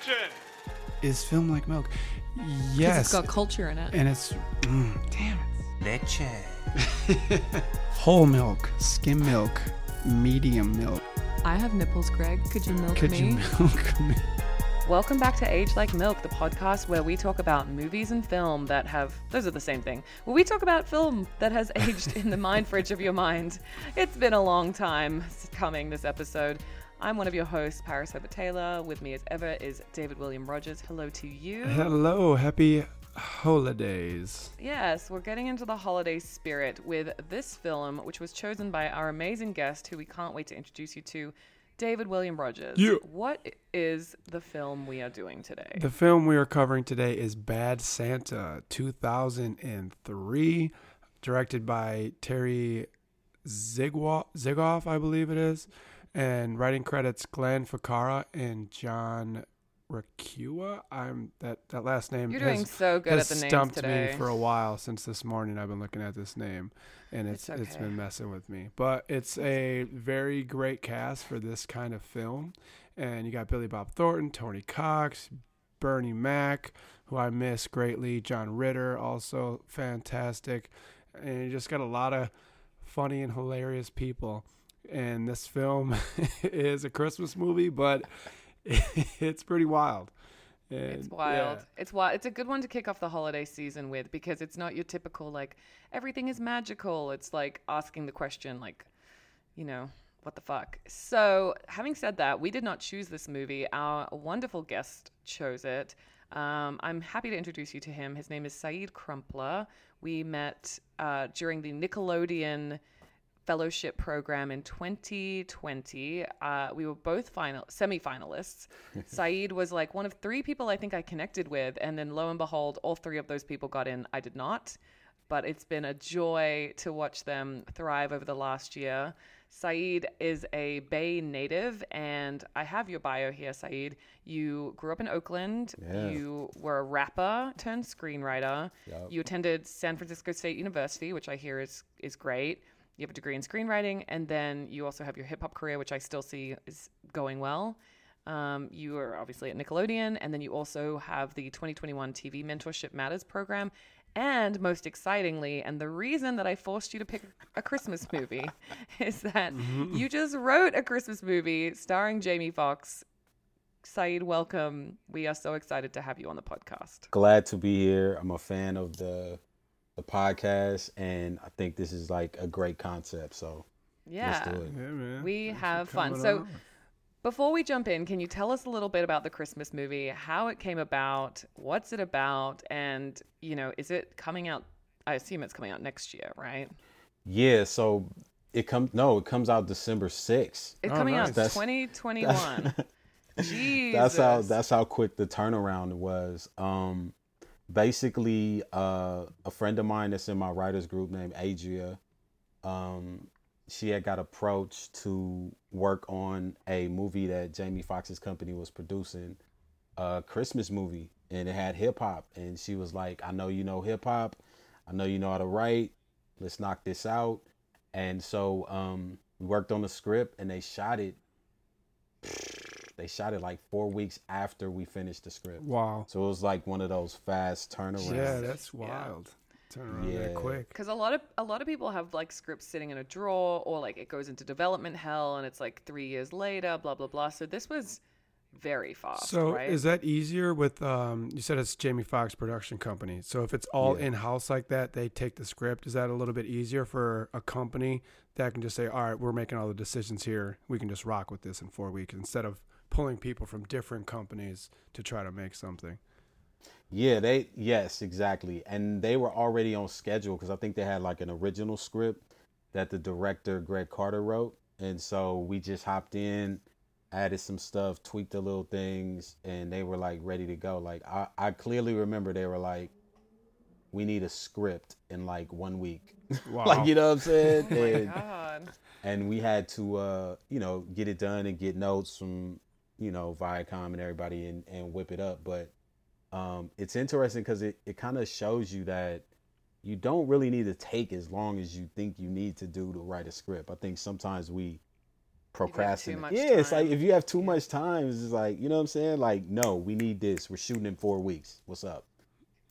Action! Is film like milk? Yes. It's got culture in it. and it's mm, damn Leche. Whole milk, skim milk, medium milk. I have nipples, Greg. Could you milk Could me? you milk me? Welcome back to Age Like Milk, the podcast where we talk about movies and film that have, those are the same thing. Where we talk about film that has aged in the mind fridge of your mind. It's been a long time coming, this episode. I'm one of your hosts, Paris Herbert Taylor. With me as ever is David William Rogers. Hello to you. Hello, happy holidays. Yes, we're getting into the holiday spirit with this film, which was chosen by our amazing guest, who we can't wait to introduce you to, David William Rogers. Yeah. What is the film we are doing today? The film we are covering today is Bad Santa, 2003, directed by Terry Zigwa- Zigoff, I believe it is, and writing credits Glenn Ficarra and John Requa. I'm that that last name You're has, doing so good at the names stumped today. me for a while since this morning. I've been looking at this name, and it's It's it's okay. been messing with me. But it's a very great cast for this kind of film, and you got Billy Bob Thornton, Tony Cox, Bernie Mac, who I miss greatly, John Ritter, also fantastic, and you just got a lot of funny and hilarious people. And this film is a Christmas movie, but it's pretty wild. And, It's wild. yeah. It's wild. It's a good one to kick off the holiday season with because it's not your typical like everything is magical. It's like asking the question like, you know, what the fuck. So, having said that, we did not choose this movie. Our wonderful guest chose it. Um, I'm happy to introduce you to him. His name is Saeed Crumpler. We met uh, during the Nickelodeon fellowship program in 2020. Uh, we were both final semi-finalists. Saeed was like one of three people I think I connected with, and then lo and behold, all three of those people got in. I did not, but it's been a joy to watch them thrive over the last year. Saeed is a Bay native, and I have your bio here, Saeed. You grew up in Oakland. Yeah. You were a rapper turned screenwriter. Yup. You attended San Francisco State University, which I hear is is great. You have a degree in screenwriting, and then you also have your hip hop career, which I still see is going well. Um, you are obviously at Nickelodeon, and then you also have the 2021 TV Mentorship Matters program. And most excitingly, and the reason that I forced you to pick a Christmas movie is that you just wrote a Christmas movie starring Jamie Foxx. Saeed, welcome. We are so excited to have you on the podcast. Glad to be here. I'm a fan of the the podcast, and I think this is like a great concept. So Yeah. let's do it. Yeah, man. We Thanks have fun. So- on. Before we jump in, can you tell us a little bit about the Christmas movie, how it came about, what's it about, and you know, is it coming out? I assume it's coming out next year, right? Yeah. So it comes. No, it comes out December sixth. It's Oh, coming nice. out 2021. Jesus. That's how that's how quick the turnaround was. Um, basically, uh, a friend of mine that's in my writers group named Adria, um, she had got approached to work on a movie that Jamie Foxx's company was producing, a Christmas movie, and it had hip hop. And she was like, "I know you know hip hop, I know you know how to write. Let's knock this out." And so um, we worked on the script, and they shot it they shot it like four weeks after we finished the script. Wow. So it was like one of those fast turnarounds. Yeah, that's wild. Turn around that quick. because a lot of a lot of people have like scripts sitting in a drawer, or like it goes into development hell, and it's like three years later, blah blah blah. So this was very fast. So right? is that easier with um you said it's Jamie Foxx production company. So if it's all Yeah. in house like that, they take the script. Is that a little bit easier for a company that can just say, All right, we're making all the decisions here. We can just rock with this in four weeks instead of pulling people from different companies to try to make something. Yeah, they yes, exactly. And they were already on schedule because I think they had like an original script that the director Greg Carter wrote. And so we just hopped in, added some stuff, tweaked the little things, and they were like ready to go. Like I, I clearly remember they were like, We need a script in like one week. Wow. like you know what I'm saying? oh my And- god. and we had to uh you know get it done and get notes from you know viacom and everybody and, and whip it up but um it's interesting because it, it kind of shows you that you don't really need to take as long as you think you need to do to write a script i think sometimes we procrastinate. much Yeah, it's like if you have too much time, it's just like you know what I'm saying. Like, no, we need this. We're shooting in four weeks. What's up?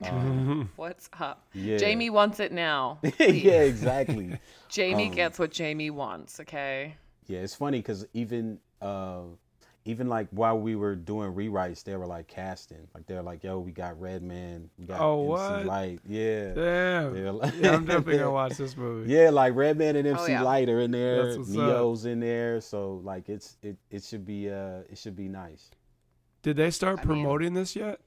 Um, What's up? yeah, Jamie wants it now. yeah, exactly. Jamie Um, gets what Jamie wants. Okay. Yeah, it's funny because even uh, even like while we were doing rewrites, they were like casting. Like they're like, "Yo, we got Redman, we got Oh, MC what? Lyte, yeah." Damn. Like- Yeah, I'm definitely gonna watch this movie. Yeah, like Redman and MC Oh, yeah. Lyte are in there. That's what's up. In there, so like it's it it should be uh it should be nice. Did they start I mean- promoting this yet?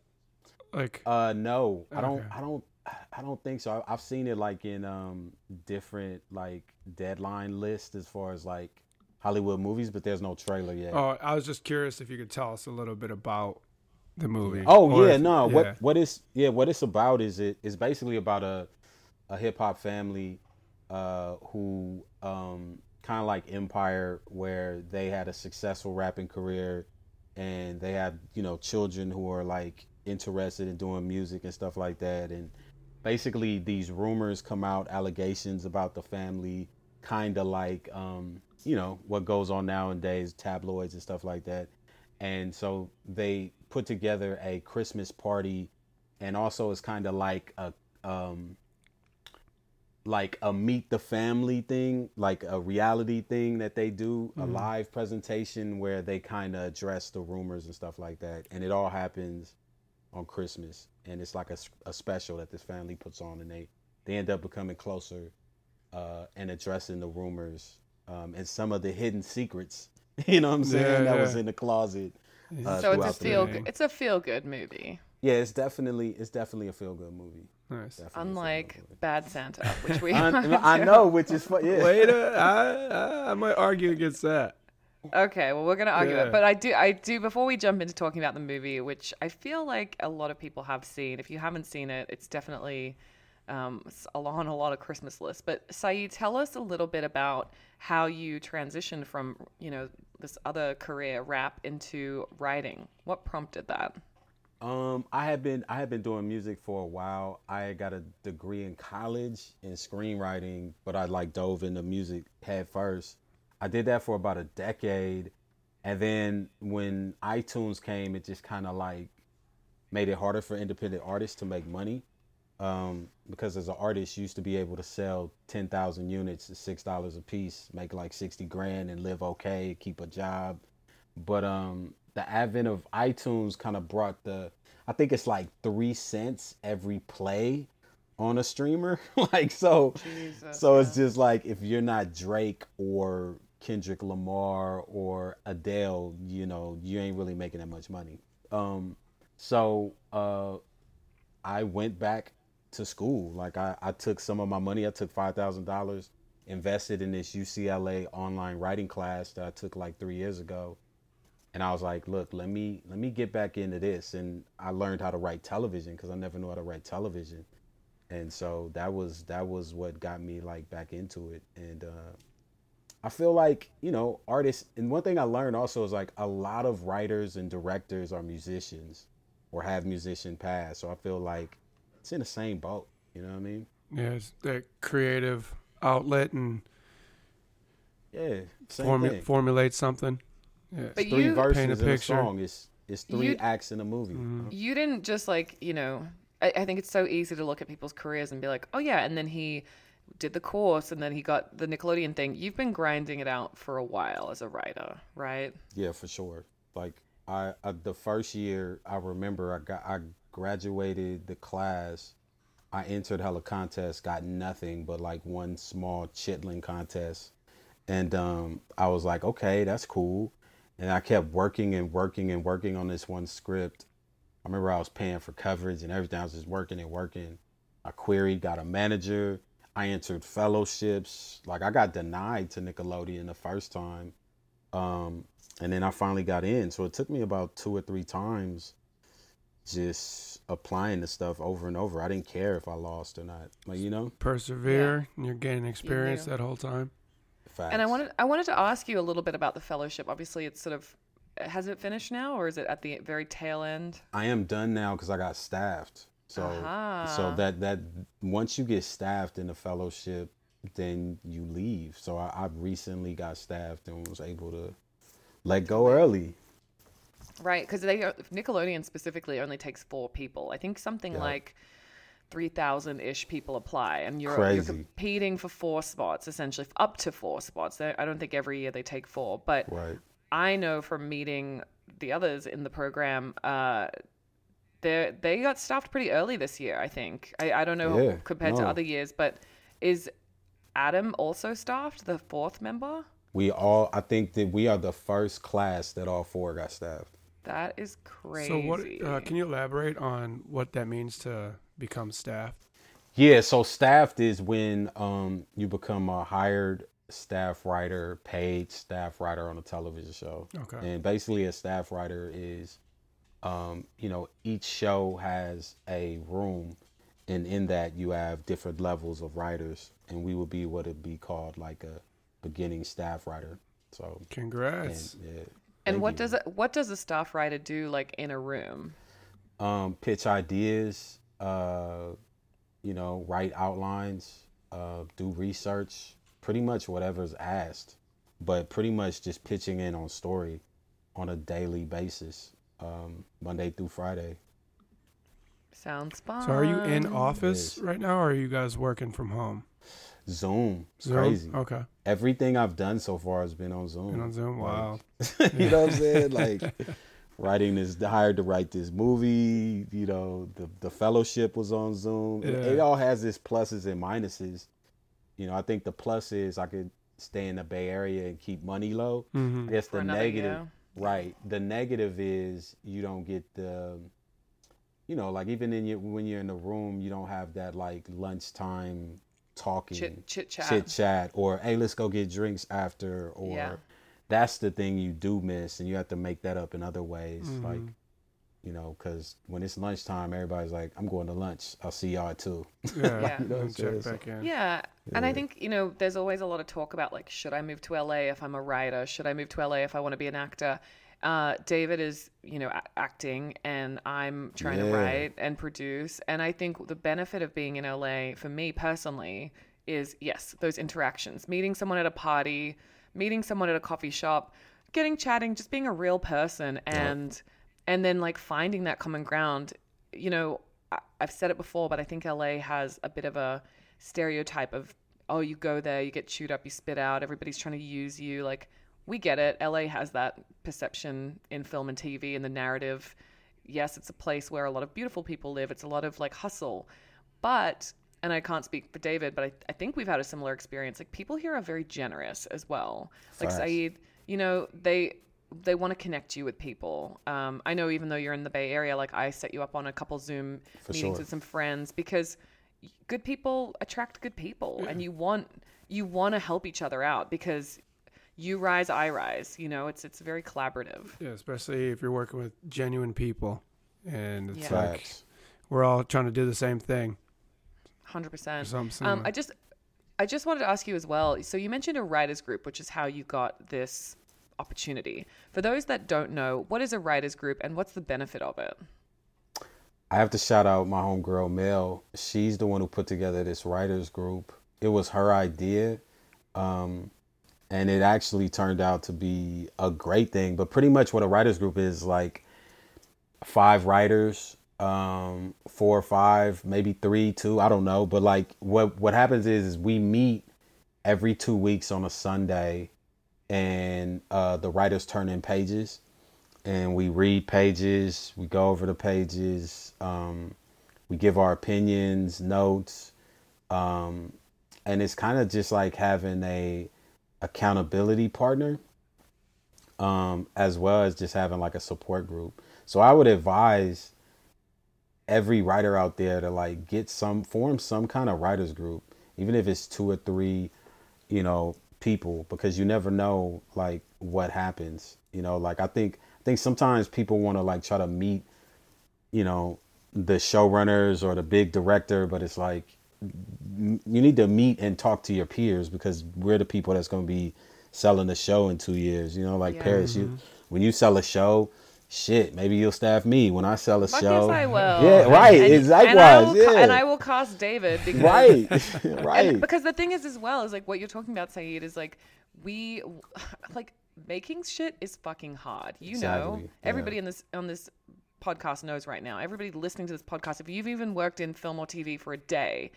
Like, Uh no, I don't I don't I don't think so. I've seen it like in um different like deadline lists as far as like Hollywood movies, but there's no trailer yet. oh, I was just curious if you could tell us a little bit about the movie. Oh yeah, if- no. yeah. What what is yeah, what it's about is it is basically about a a hip hop family uh who um kind of like Empire where they had a successful rapping career and they have, you know, children who are like interested in doing music and stuff like that and basically these rumors come out allegations about the family kind of like um you know what goes on nowadays tabloids and stuff like that. And so they put together a christmas party and also it's kind of like a um like a meet the family thing like a reality thing that they do a live presentation where they kind of address the rumors and stuff like that. And it all happens on christmas and it's like a special that this family puts on and they they end up becoming closer uh and addressing the rumors um and some of the hidden secrets you know what i'm saying Yeah, that was in the closet uh, so it's a feel. movie. It's a feel good movie, yeah it's definitely it's definitely a feel-good movie Nice. Definitely unlike movie. Bad Santa, which we. I, I know which is fun yeah Wait, a, I, I I might argue against that. Okay, well, we're going to argue Yeah. it, but I do, I do. Before we jump into talking about the movie, which I feel like a lot of people have seen. If you haven't seen it, it's definitely um, on a lot of Christmas lists. But Saeed, tell us a little bit about how you transitioned from, you know, this other career, rap, into writing. What prompted that? Um, I had been I had been doing music for a while. I got a degree in college in screenwriting, but I like dove into music head first. I did that for about a decade, and then when iTunes came, it just kind of like made it harder for independent artists to make money. Um, because as an artist, you used to be able to sell ten thousand units at six dollars a piece, make like sixty grand, and live okay, keep a job. But um the advent of iTunes kind of brought the I think it's like 3 cents every play on a streamer. Like so Jesus, so it's just like if you're not Drake or Kendrick Lamar or Adele you know you ain't really making that much money. Um so uh I went back to school. Like I I took some of my money I took $5,000 invested in this UCLA online writing class that I took like 3 years ago. And I was like, look, let me let me get back into this, and I learned how to write television because I never knew how to write television, and so that was that was what got me like back into it, and uh, I feel like you know artists, and one thing I learned also is like a lot of writers and directors are musicians or have musician past, so I feel like it's in the same boat, you know what I mean? Yeah, it's that creative outlet and Yeah, same formu- thing. formulate something. Yeah. But Three you- verses Paint a in a song. It's it's three You- acts in a movie. Mhm. you didn't just like you know I, I think it's so easy to look at people's careers and be like oh yeah and then he did the course and then he got the nickelodeon thing you've been grinding it out for a while as a writer right Yeah, for sure. Like I, I the first year I remember I got I graduated the class. I entered hella contests, got nothing but like one small chitlin contest. And um I was like, okay, that's cool. And I kept working and working and working on this one script. I remember I was paying for coverage and everything. I was just working and working. I queried, got a manager. I entered fellowships. Like I got denied to Nickelodeon the first time. Um, and then I finally got in. So it took me about two or three times just applying the stuff over and over. I didn't care if I lost or not. Like, you know? Persevere, and you're gaining experience do. that whole time. Facts. and i wanted i wanted to ask you a little bit about the fellowship obviously it's sort of has it finished now or is it at the very tail end I am done now because I got staffed. So Aha. so that that once you get staffed in the fellowship, then you leave. So I, I recently got staffed and was able to let go early. Right, because they Nickelodeon specifically only takes four people. I think something Yeah. like three thousand ish people apply, and you're you're competing for four spots essentially, up to four spots. They- I don't think every year they take four, but Right. I know from meeting the others in the program, uh, they they got staffed pretty early this year. I think I, I don't know Yeah, compared to other years, but is Adam also staffed, the fourth member? We all I think that we are the first class that all four got staffed. That is crazy. So what? Uh, can you elaborate on what that means to become staff? Yeah, so staffed is when um you become a hired staff writer, paid staff writer on a television show. Okay. And basically a staff writer is um, you know, each show has a room and in that you have different levels of writers and we would be what it'd be called like a beginning staff writer. So and, Congrats. yeah, And thank what you. does it, what does a staff writer do like in a room? um, pitch ideas, uh, you know, write outlines, uh, do research, pretty much whatever's asked, but pretty much just pitching in on story on a daily basis, um, Monday through Friday. Sounds fun. So are you in office right now, or are you guys working from home? Zoom, it's Zoom? crazy. Okay. Everything I've done so far has been on Zoom. And on Zoom. Like, Wow. you know what I'm saying? Like writing this, hired to write this movie. You know, the the fellowship was on Zoom. It, it all has its pluses and minuses. You know, I think the plus is I could stay in the Bay Area and keep money low. hmm I guess For the another negative, year. right? The negative is you don't get the, you know, like even in your when you're in the room, you don't have that like lunchtime talking Chit chit chat. chit chat or hey let's go get drinks after or Yeah. that's the thing you do miss and you have to make that up in other ways Mhm. like you know because when it's lunchtime everybody's like i'm going to lunch i'll see y'all too Yeah. Yeah. You know and check back in. Yeah. And I think, you know, there's always a lot of talk about like, should I move to LA if I'm a writer? Should I move to LA if I want to be an actor? Uh, David is, you know, a- acting and I'm trying to write and produce. And I think the benefit of being in LA for me personally is yes, those interactions, meeting someone at a party, meeting someone at a coffee shop, getting chatting, just being a real person and and then like finding that common ground. You know, I, I've said it before, but I think LA has a bit of a stereotype of oh, you go there, you get chewed up, you spit out, everybody's trying to use you. Like we get it. LA has that perception in film and TV and the narrative. Yes, it's a place where a lot of beautiful people live. It's a lot of like hustle. But and I can't speak for David, but I, I think we've had a similar experience. Like people here are very generous as well. Like Facts. Saeed, you know, they they want to connect you with people. Um, I know even though you're in the Bay Area, like I set you up on a couple Zoom For meetings sure. with some friends because good people attract good people, and you want you want to help each other out because you rise, I rise. You know, it's it's very collaborative. Yeah, especially if you're working with genuine people, and it's Yeah. like Facts. we're all trying to do the same thing. Hundred percent. Um. I just, I just wanted to ask you as well. So you mentioned a writers group, which is how you got this opportunity. For those that don't know, what is a writers group and what's the benefit of it? I have to shout out my homegirl Mel. She's the one who put together this writers group. It was her idea, um, and it actually turned out to be a great thing. But pretty much what a writers group is like five writers, um, four or five, maybe three, two, I don't know. But like what what happens is, is we meet every two weeks on a Sunday, and uh, the writers turn in pages and we read pages, we go over the pages, um, we give our opinions, notes, um, and it's kind of just like having a accountability partner, um, as well as just having like a support group. So I would advise every writer out there to like get some form some kind of writers group, even if it's two or three, you know, people, because you never know like what happens. You know, like I think I think sometimes people want to like try to meet, you know, the showrunners or the big director, but it's like you need to meet and talk to your peers because we're the people that's going to be selling the show in two years. You know, like Yeah. Paris, you when you sell a show, shit, maybe you'll staff me when I sell a Fuck show. yes, I will. Yeah, right. And, exactly. and I will, ca- yeah. and I will cast David because right. And right. because the thing is, as well, is like what you're talking about, Saeed, is like we like making shit is fucking hard. You know, yeah. everybody in this on this podcast knows right now. Everybody listening to this podcast, if you've even worked in film or TV for a day,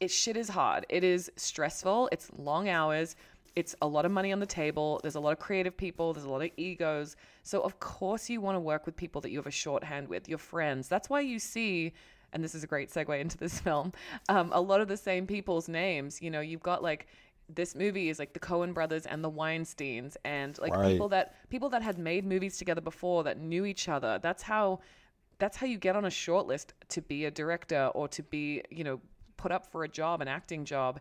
it shit is hard. It is stressful. It's long hours. It's a lot of money on the table. There's a lot of creative people. There's a lot of egos. So of course you want to work with people that you have a shorthand with, your friends. That's why you see, and this is a great segue into this film, um, a lot of the same people's names. You know, you've got like this movie is like the Coen brothers and the Weinsteins and like Right. people that people that had made movies together before that knew each other. That's how that's how you get on a short list to be a director or to be, you know, put up for a job, an acting job.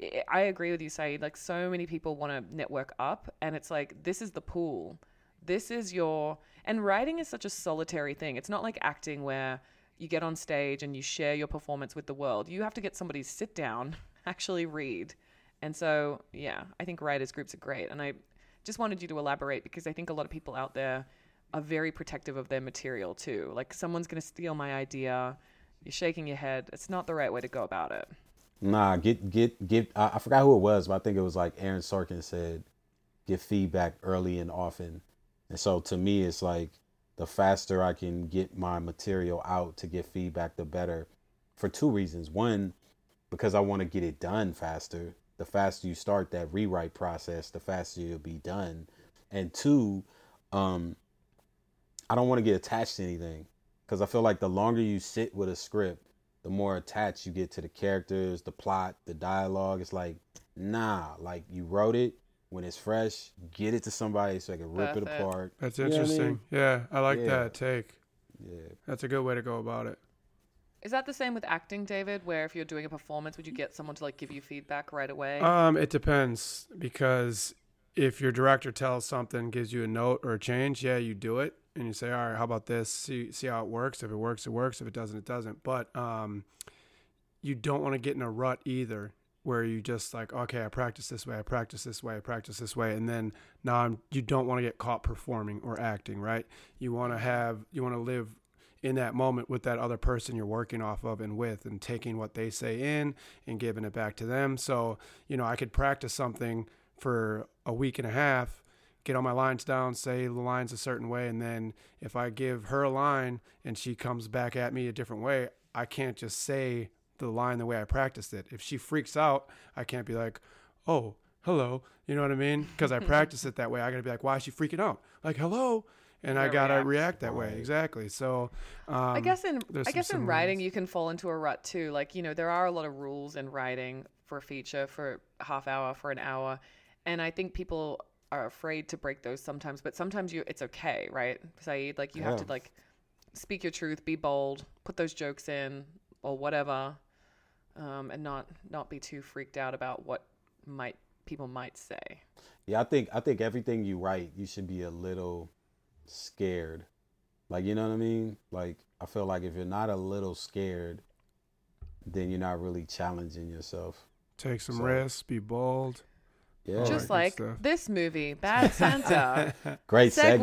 I- I agree with you, Saeed. Like so many people want to network up, and it's like this is the pool. This is your and writing is such a solitary thing. It's not like acting where you get on stage and you share your performance with the world. You have to get somebody to sit down, actually read. And so, yeah, I think writers groups are great. And I just wanted you to elaborate because I think a lot of people out there are very protective of their material too. Like someone's going to steal my idea. You're shaking your head. It's not the right way to go about it. Nah, get get get. I, I forgot who it was, but I think it was like Aaron Sorkin said, get feedback early and often. And so to me, it's like the faster I can get my material out to get feedback, the better. For two reasons. One, because I want to get it done faster. The faster you start that rewrite process, the faster you'll be done. And two, um, I don't want to get attached to anything because I feel like the longer you sit with a script, the more attached you get to the characters, the plot, the dialogue. It's like, nah, like you wrote it when it's fresh, get it to somebody so I can rip it Perfect. apart. That's You know I interesting. mean? Yeah, I like Yeah. that take. Yeah. That's a good way to go about it. Is that the same with acting, David? Where if you're doing a performance, would you get someone to like give you feedback right away? Um, it depends because if your director tells something, gives you a note or a change, yeah, you do it and you say, all right, how about this? See see how it works. If it works, it works. If it doesn't, it doesn't. But um, you don't want to get in a rut either, where you just like, okay, I practice this way, I practice this way, I practice this way, and then now I'm. You don't want to get caught performing or acting, right? You want to have, you want to live in that moment with that other person you're working off of and with and taking what they say in and giving it back to them. So, you know, I could practice something for a week and a half, get all my lines down, say the lines a certain way, and then if I give her a line and she comes back at me a different way, I can't just say the line the way I practiced it. If she freaks out, I can't be like, "Oh, hello," you know what I mean? Because I practiced it that way. I got to be like, "Why is she freaking out?" Like, "Hello." And I gotta gotta react. react, that way, exactly. So, um, I guess in I guess in writing you can fall into a rut too. Like you know there are a lot of rules in writing for a feature for a half hour for an hour, and I think people are afraid to break those sometimes. But sometimes you it's okay, right, Saeed? Like you have to like speak your truth, be bold, put those jokes in or whatever, um, and not not be too freaked out about what might people might say. Yeah, I think I think everything you write, you should be a little scared. Like, you know what I mean? Like, I feel like if you're not a little scared, then you're not really challenging yourself. take some So- risks, be bold. Yeah. Just right, like stuff. this movie, Bad Santa. Great segue.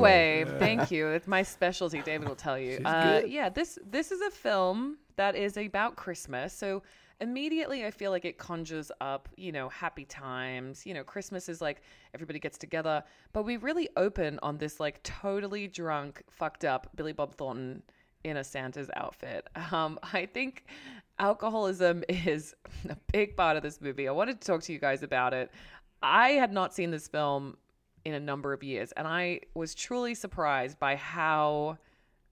segue. Thank you. It's my specialty. David will tell you. She's Uh, good. yeah, this this is a film that is about Christmas. So immediately, I feel like it conjures up, you know, happy times. You know, Christmas is like everybody gets together, but we really open on this like totally drunk, fucked up Billy Bob Thornton in a Santa's outfit. Um, I think alcoholism is a big part of this movie. I wanted to talk to you guys about it. I had not seen this film in a number of years, and I was truly surprised by how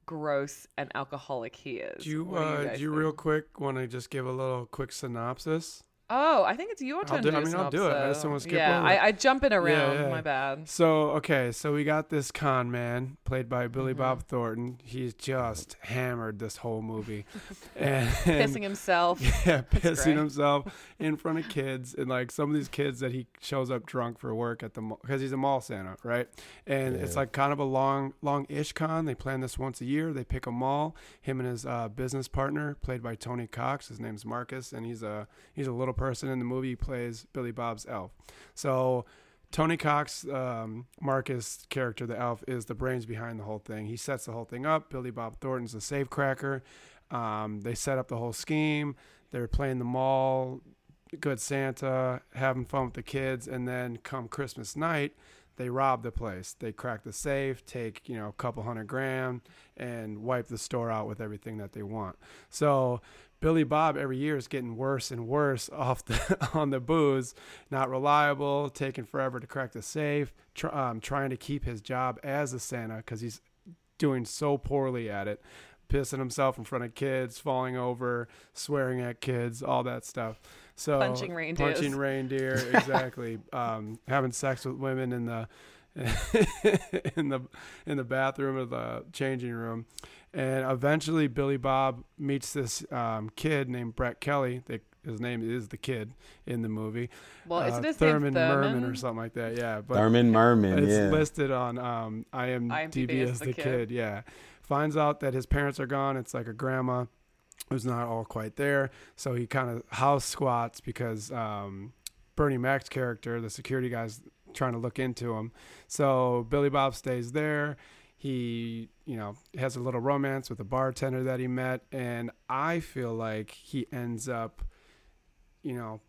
gross and alcoholic he is. Do you, do uh, guys do you real quick want to just give a little quick synopsis? Oh, I think it's your turn. I'll turn do- to I mean, I'll do it. I just don't wanna skip Yeah, over I. I jump in around. yeah. yeah. My bad. So okay, so we got this con man played by Billy Mm-hmm. Bob Thornton. He's just hammered this whole movie, and Pissing himself. yeah, pissing great. himself in front of kids, and like some of these kids that he shows up drunk for work at the mall because he's a mall Santa, right? And it's like kind of a long, long-ish con. They plan this once a year. They pick a mall. Him and his uh, business partner, played by Tony Cox. His name's Marcus, and he's a he's a little person in the movie. Plays Billy Bob's elf. So Tony Cox, um, Marcus character, the elf, is the brains behind the whole thing. He sets the whole thing up. Billy Bob Thornton's the safecracker. Um, they set up the whole scheme. They're playing the mall, good Santa, having fun with the kids, and then come Christmas night, they rob the place. They crack the safe, take you know a couple hundred grand, and wipe the store out with everything that they want. So Billy Bob every year is getting worse and worse off the on the booze. Not reliable, taking forever to crack the safe. Tr- um, trying to keep his job as a Santa because he's doing so poorly at it. Pissing himself in front of kids, falling over, swearing at kids, all that stuff. So Punching reindeer, punching reindeer, exactly. um, having sex with women in the in the in the bathroom of the changing room, and eventually Billy Bob meets this um, kid named Brett Kelly. They, his name is the kid in the movie. Well, isn't uh, his Thurman name Merman or something like that? Yeah, but Thurman Merman, it's yeah. listed on um, IMDb, IMDb as as the, the kid. kid. Yeah, finds out that his parents are gone. It's like a grandma who's not all quite there, so he kind of house squats because um, Bernie Mac's character, the security guy's trying to look into him. So Billy Bob stays there. He, you know, has a little romance with a bartender that he met, and I feel like he ends up, you know,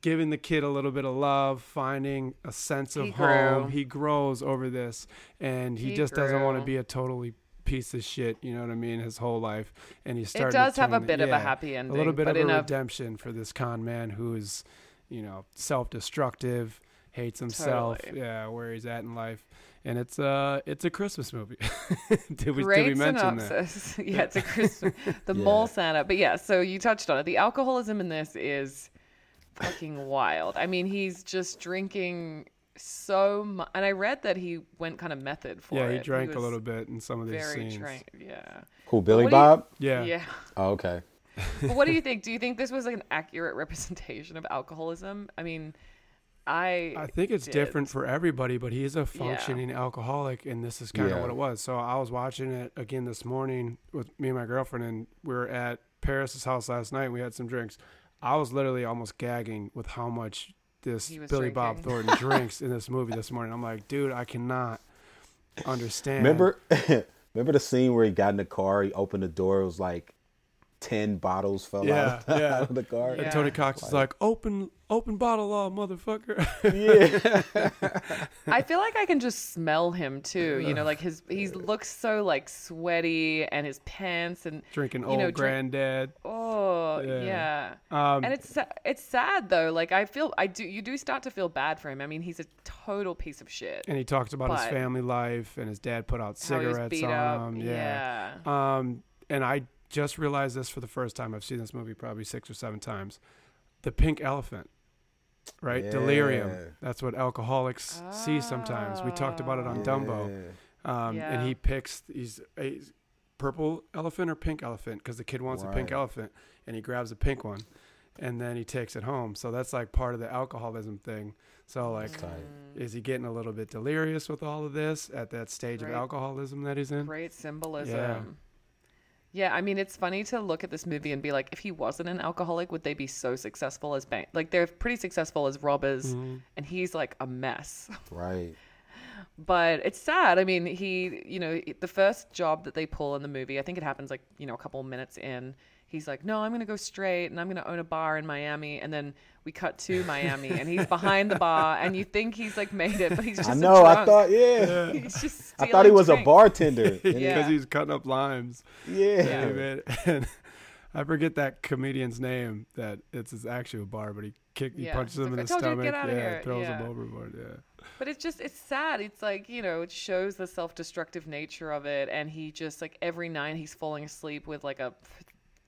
giving the kid a little bit of love, finding a sense of He home. grew. He grows over this, and he, He just doesn't want to be a totally piece of shit. You know what I mean? His whole life, and he's It starting. does to have a bit of a happy happy a little bit but of a a redemption for this con man who is, you know, self-destructive, hates himself. Totally. Yeah, where he's at in life, and it's uh it's a Christmas movie. did we Great did we mention that? yeah, it's a Christmas, the Yeah. mole Santa. But yeah, so you touched on it. The alcoholism in this is fucking wild. I mean, he's just drinking so much. And I read that he went kind of method for Yeah, it. Yeah, he drank a little bit in some of these Very scenes. drank. Yeah. Who, Billy what do you- Bob? Yeah. Yeah. Oh, okay. but what do you think? Do you think this was like an accurate representation of alcoholism? I mean, I I think it's did. different for everybody, but he's a functioning alcoholic, and this is kind of Yeah. what it was. So I was watching it again this morning with me and my girlfriend, and we were at Paris's house last night. And we had some drinks. I was literally almost gagging with how much this He was Billy Bob. Thornton drinks in this movie this morning. I'm like, dude, I cannot understand. Remember, remember the scene where he got in the car? He opened the door. It was like ten bottles fell Yeah, out, yeah. out of the car. And Tony Cox is like, open, open bottle law, motherfucker. Yeah. I feel like I can just smell him too. You know, like his he looks so like sweaty and his pants and Drinking You old know, drink- granddad. oh Yeah. yeah. Um, and it's it's sad though. Like I feel I do you do start to feel bad for him. I mean, he's a total piece of shit. and he talks about his family life and his dad put out How he was cigarettes on up. him. Yeah. Um, and I just realized this for the first time. I've seen this movie probably six or seven times. The pink elephant, right? Delirium. That's what alcoholics see sometimes. We talked about it on Dumbo. Um, Yeah. And he picks he's a purple elephant or pink elephant because the kid wants a pink elephant, and he grabs a pink one, and then he takes it home. So that's like part of the alcoholism thing. So like. Is he getting a little bit delirious with all of this at that stage Right. of alcoholism that he's in? Great symbolism. Yeah. I mean, it's funny to look at this movie and be like, if he wasn't an alcoholic, would they be so successful as bank? Like they're pretty successful as robbers, Mm-hmm. and he's like a mess. Right. but it's sad. I mean, he, you know, the first job that they pull in the movie, I think it happens like, you know, a couple minutes in. He's like, no, I'm going to go straight and I'm going to own a bar in Miami. And then we cut to Miami and he's behind the bar and you think he's like made it, but he's just I a know. I drunk. thought. Yeah. he's just I thought he stealing was a bartender. Because Yeah. he's cutting up limes. Yeah. Yeah. David. And I forget that comedian's name. That it's his actual bar, but he kick, he Yeah. punches He's him in like, the "I told you to stomach. get outta yeah, here." throws Yeah. him overboard. Yeah. But it's just it's sad. It's like, you know, it shows the self-destructive nature of it and he just like every night he's falling asleep with like a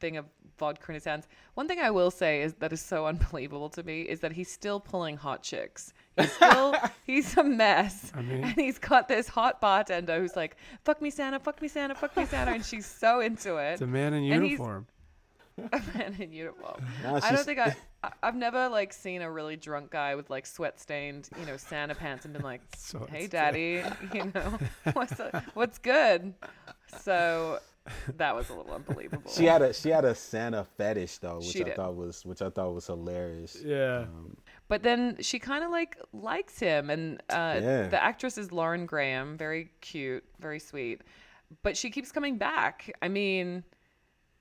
thing of vodka in his hands. One thing I will say is that is so unbelievable to me is that he's still pulling hot chicks. He's still he's a mess. I mean- and he's got this hot bartender who's like, "Fuck me Santa, fuck me Santa, fuck me Santa." And she's so into it. It's a man in uniform. a man in uniform. Nah, I don't think I, I I've never like seen a really drunk guy with like sweat stained, you know, Santa pants and been like, So "Hey, daddy, you know, what's what's good?" So that was a little unbelievable. She had a she had a Santa fetish though, which She I did. thought was which I thought was hilarious. Yeah. Um, but then she kind of like likes him, and uh, Yeah. the actress is Lauren Graham, very cute, very sweet, but she keeps coming back. I mean,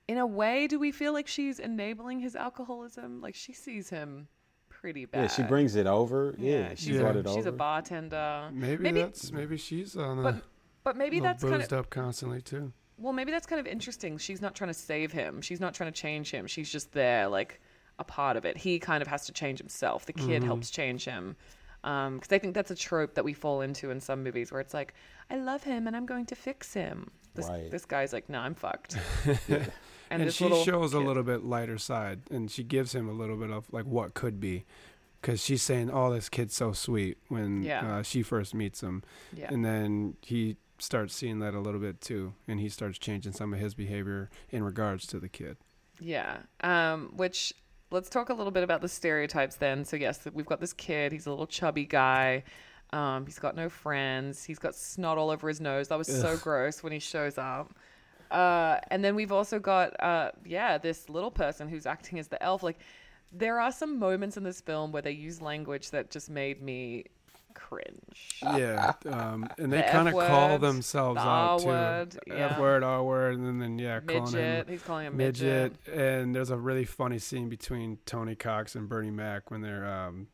in a way, do we feel like she's enabling his alcoholism? Like she sees him pretty bad. Yeah, she brings it over. Yeah, she she's, brought a, it she's a bartender. Maybe, maybe that's maybe she's on a but but maybe little that's kind of up constantly too. Well, maybe that's kind of interesting. She's not trying to save him. She's not trying to change him. She's just there, like a part of it. He kind of has to change himself. The kid Mm-hmm. helps change him. Because I think that's a trope that we fall into in some movies where it's like, I love him and I'm going to fix him. This, Right. this guy's like, no, I'm fucked. And, this she little shows a little bit lighter side, and she gives him a little bit of like what could be, because she's saying, "Oh, this kid's so sweet" when Yeah. uh, she first meets him, Yeah. and then he starts seeing that a little bit too, and he starts changing some of his behavior in regards to the kid. Yeah. Um, which let's talk a little bit about the stereotypes then. So yes, we've got this kid. He's a little chubby guy. Um, he's got no friends. He's got snot all over his nose. That was so gross when he shows up. Uh, and then we've also got uh, yeah, this little person who's acting as the elf. Like there are some moments in this film where they use language that just made me cringe. Yeah, um, and they The kind of call themselves the out R too. word, F word, R word, and then, then yeah, calling him Midget. He's calling him midget. midget. And there's a really funny scene between Tony Cox and Bernie Mac when they're um,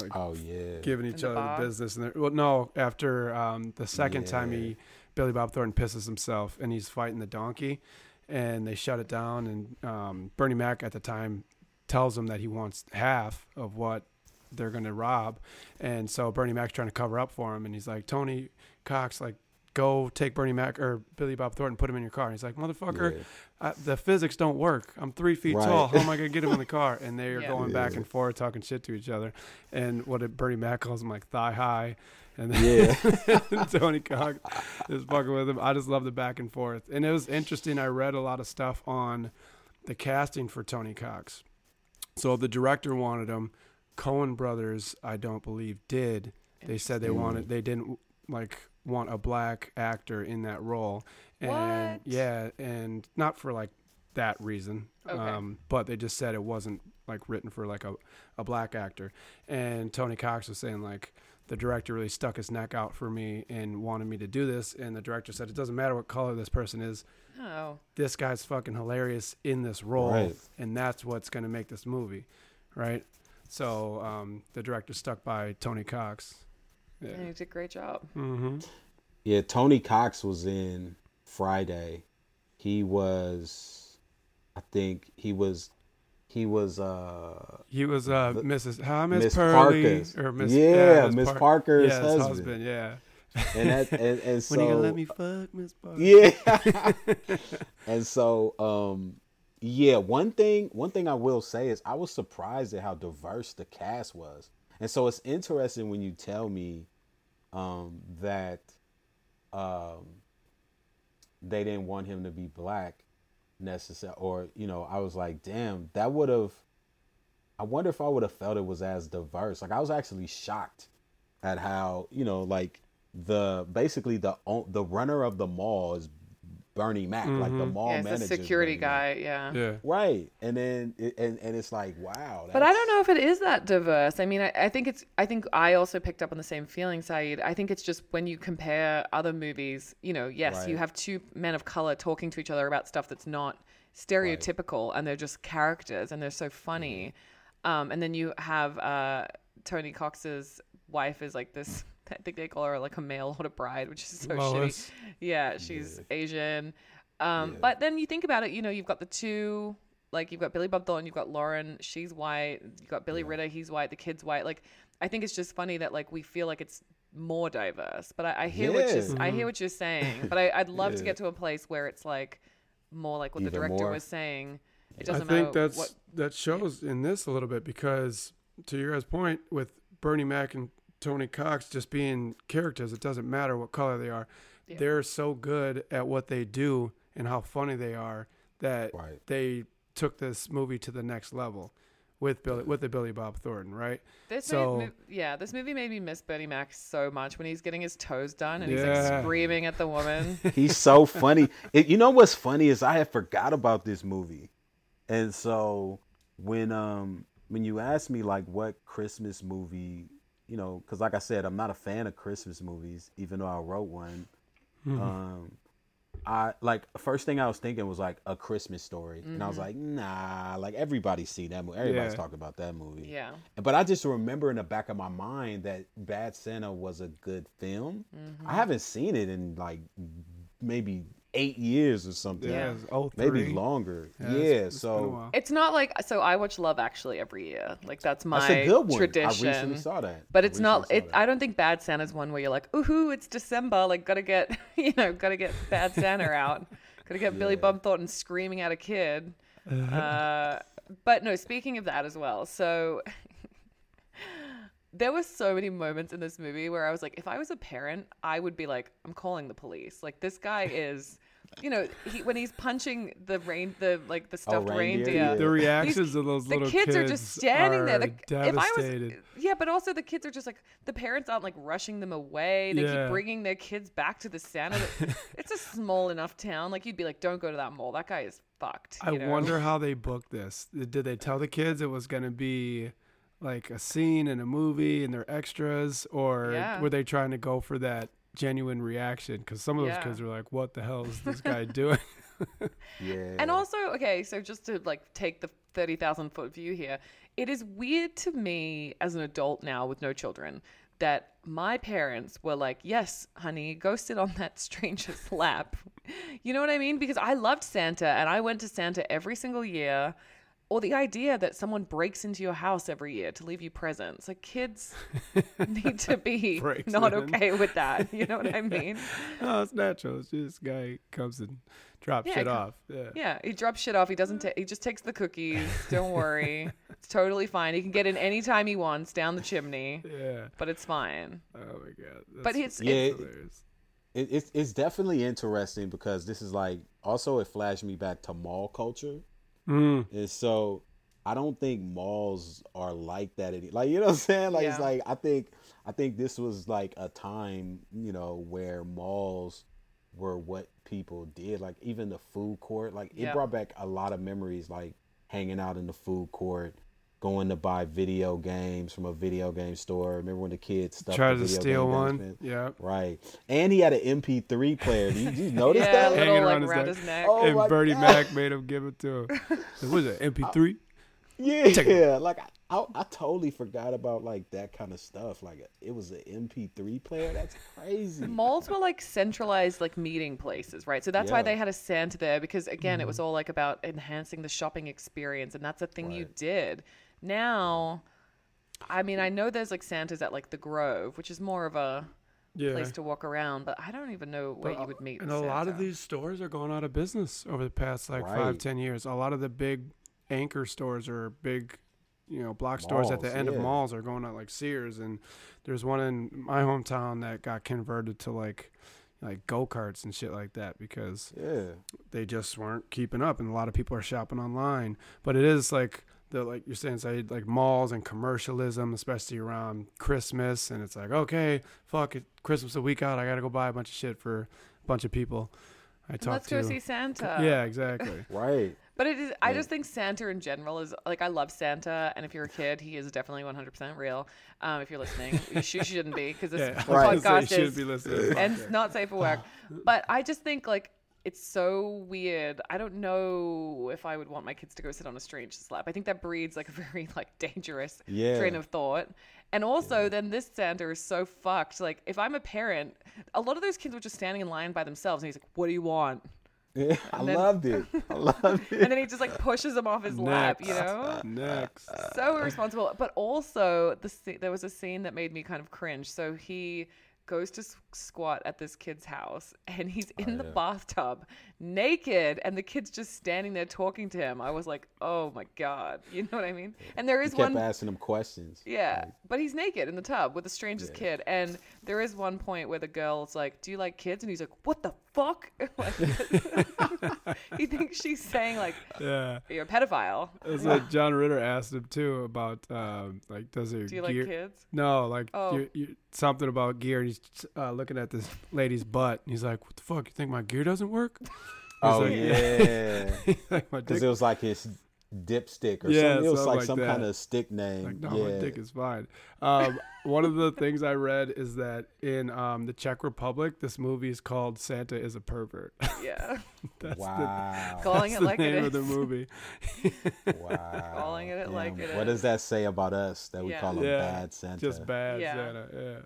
like Oh yeah. giving each the other bar? the business. And they're, well, no, after um, the second time he Billy Bob Thornton pisses himself and he's fighting the donkey, and they shut it down. And um, Bernie Mac at the time tells him that he wants half of what they're going to rob, and so Bernie Mac's trying to cover up for him, and he's like, Tony Cox, like. Go take Bernie Mac or Billy Bob Thornton, put him in your car. And he's like, "Motherfucker, Yeah. I, the physics don't work. I'm three feet Right. tall. How am I gonna get him in the car?" And they're Yeah. going back and forth, talking shit to each other. And what did Bernie Mac calls him like thigh high, and then Yeah. Tony Cox is fucking with him. I just love the back and forth, and it was interesting. I read a lot of stuff on the casting for Tony Cox. So the director wanted him. Coen brothers, I don't believe, did. They said they wanted. They didn't like want a black actor in that role, and What? yeah, and not for like that reason. Okay. Um, but they just said it wasn't like written for like a, a black actor. And Tony Cox was saying like the director really stuck his neck out for me and wanted me to do this. And the director said it doesn't matter what color this person is. Oh. This guy's fucking hilarious in this role, Right. and that's what's going to make this movie, right? So um, the director stuck by Tony Cox. Yeah, he did a great job. Mm-hmm. Yeah, Tony Cox was in Friday. He was I think he was he was uh He was uh, The- Mrs. Hi, Miss Miss Pearly, Parker's. or Miss Yeah, Miss Miss Par- Parker's yeah, his husband. Yeah. and that and, and so when you gonna let me fuck Miss Parker? Yeah. and so um yeah, one thing one thing I will say is I was surprised at how diverse the cast was. And so it's interesting when you tell me um that um they didn't want him to be black necessary or you know, I was like, damn, that would have I wonder if I would have felt it was as diverse. Like I was actually shocked at how, you know, like the basically the the runner of the mall is Bernie Mac, like the mall yeah, it's manager. security Bernie Mac. guy. Yeah. Yeah. Right. And then it, and and it's like, wow. But I don't know if it is that diverse. I mean, I, I think it's. I think I also picked up on the same feeling, Saeed. I think it's just when you compare other movies. You know, yes, you have two men of color talking to each other about stuff that's not stereotypical, and they're just characters, and they're so funny. Um, and then you have uh, Tony Cox's wife is like this. I think they call her like a mail order bride, which is so Lois. shitty. Yeah, she's Yeah. Asian. Um, Yeah. But then you think about it, you know, you've got the two, like you've got Billy Bob Thornton, you've got Lauren, she's white, you've got Billy Ritter, he's white, the kid's white. Like, I think it's just funny that like we feel like it's more diverse. But I, I hear what you're, I hear what you're saying. But I, I'd love to get to a place where it's like more like what the director more. was saying. It I doesn't I think matter that's what. that shows in this a little bit because to your guys' point with Bernie Mac and Tony Cox just being characters, it doesn't matter what color they are. Yeah. They're so good at what they do and how funny they are that Right. they took this movie to the next level with Billy with the Billy Bob Thornton, right? This so- made, yeah, this movie made me miss Bernie Mac so much when he's getting his toes done and he's like screaming at the woman. He's so funny. It, you know what's funny is I had forgot about this movie, and so when um when you ask me like what Christmas movie, you know, because like I said, I'm not a fan of Christmas movies, even though I wrote one. Mm-hmm. Um, I like first thing I was thinking was like a Christmas story, and I was Mm-hmm. like, nah, like everybody's seen that movie, everybody's Yeah. talking about that movie. Yeah. But I just remember in the back of my mind that Bad Santa was a good film. Mm-hmm. I haven't seen it in like maybe eight years or something. Yeah, it's 03. Maybe longer. Yeah, Yeah, it's- it's been a so. It's not like so. I watch Love Actually every year. Like that's my that's a good one. tradition. I recently saw that. But I it's not. It. I don't think Bad Santa's one where you're like, ooh, it's December. Like, gotta get, you know, gotta get Bad Santa out. gotta get Billy Yeah. Bob Thornton screaming at a kid. uh, but no, speaking of that as well. So there were so many moments in this movie where I was like, if I was a parent, I would be like, I'm calling the police. Like this guy is. You know, he, when he's punching the rain, the like the stuffed reindeer? reindeer, The reactions of those the little kids, kids are just standing there. are The, if I was, devastated. yeah, but also the kids are just like the parents aren't like rushing them away. They Yeah. keep bringing their kids back to the Santa. it's a small enough town. Like you'd be like, don't go to that mall. That guy is fucked. I know? wonder how they booked this. Did they tell the kids it was going to be like a scene in a movie and they're extras, or Yeah. were they trying to go for that genuine reaction? Because some of those Yeah. kids were like, "What the hell is this guy doing?" Yeah. And also, okay, so just to like take the 30,000 foot view here, it is weird to me as an adult now with no children that my parents were like, yes, honey, go sit on that stranger's lap. You know what I mean? Because I loved Santa and I went to Santa every single year. Or the idea that someone breaks into your house every year to leave you presents. Like kids need to be Breaks not in. okay with that. You know what I mean? no, it's natural. It's just this guy comes and drops Yeah, shit come- off. Yeah. Yeah, he drops shit off. He doesn't. Mm. Ta- he just takes the cookies. Don't worry, it's totally fine. He can get in anytime he wants down the chimney, Yeah. but it's fine. Oh my god. But it's, Yeah, it's it- hilarious. it, it's it's definitely interesting because this is like also it flashed me back to mall culture, Mm. and so I don't think malls are like that. Any, like you know what I'm saying? Like it's like I think I think this was like a time you know where malls were what people did. Like even the food court, like it Yeah. brought back a lot of memories. Like hanging out in the food court. Going to buy video games from a video game store. Remember when the kids stuffed Tried the to steal game one. Yeah. Right. And he had an MP3 player. Did you, did you notice yeah, that? a Hanging little like around his around neck. his neck. Oh and my Bernie God. Mac made him give it to him. Like, what is it? MP3? Yeah. yeah. Like I, I, I totally forgot about like that kind of stuff. Like it was an MP3 player. That's crazy. Malls were like centralized like meeting places, right? So that's why they had a Santa there because again, it was mm-hmm. all like about enhancing the shopping experience, and that's a thing you did. Now, I mean, I know there's like Santas at like the Grove, which is more of a Yeah. place to walk around, but I don't even know where But, you would meet. And a lot of these stores are going out of business over the past like five, Right. ten years. A lot of the big anchor stores or big, you know, block stores at the Malls, end of malls are going out like Sears. And there's one in my hometown that got converted to like like go karts and shit like that because Yeah. they just weren't keeping up, and a lot of people are shopping online. But it is like the like you're saying, say like malls and commercialism, especially around Christmas, and it's like okay, fuck it, Christmas a week out, I gotta go buy a bunch of shit for a bunch of people. I Let's talked go to. see Santa. yeah, exactly. Right. But it is. I just think Santa in general is like I love Santa, and if you're a kid, he is definitely 100% real. Um, if you're listening, you, sh- shouldn't be because this yeah, Right. I was podcast you is be listening. and podcast. not safe for work. But I just think like it's so weird. I don't know if I would want my kids to go sit on a stranger's lap. I think that breeds like a very like dangerous Yeah. train of thought. And also, then this Santa is so fucked. Like, if I'm a parent, a lot of those kids were just standing in line by themselves, and he's like, "What do you want?" Yeah, I then- loved it. I loved it. And then he just like pushes them off his lap, you know. Next. so irresponsible. But also, the there was a scene that made me kind of cringe. So he goes to squat at this kid's house, and he's in oh, the yeah. bathtub, naked, and the kid's just standing there talking to him. I was like, oh my god, you know what I mean? And there is He kept one. asking him questions. Yeah, but he's naked in the tub with the strangest Yeah. kid, and there is one point where the girl's like, "Do you like kids?" And he's like, "What the fuck?" like, he thinks she's saying like, Yeah. "You're a pedophile." It's like John Ritter asked him too about um, like does it Do you like gear? kids? No, like Oh. you, you, something about gear. And he's uh, looking at this lady's butt. And he's like, "What the fuck? You think my gear doesn't work?" He's Oh like, yeah. He's like, Because it was like his dipstick or Yeah, something. It was something like, like some that. kind of stick name. Like, no, yeah. my dick is fine. Um, one of the things I read is that in um, the Czech Republic, this movie is called Santa is a Pervert. Yeah. that's wow. the, Calling that's it the like it name of the movie. wow. Calling it like Damn. it What is. does that say about us that we Yeah. call him Yeah, bad Santa? Just bad Yeah. Santa.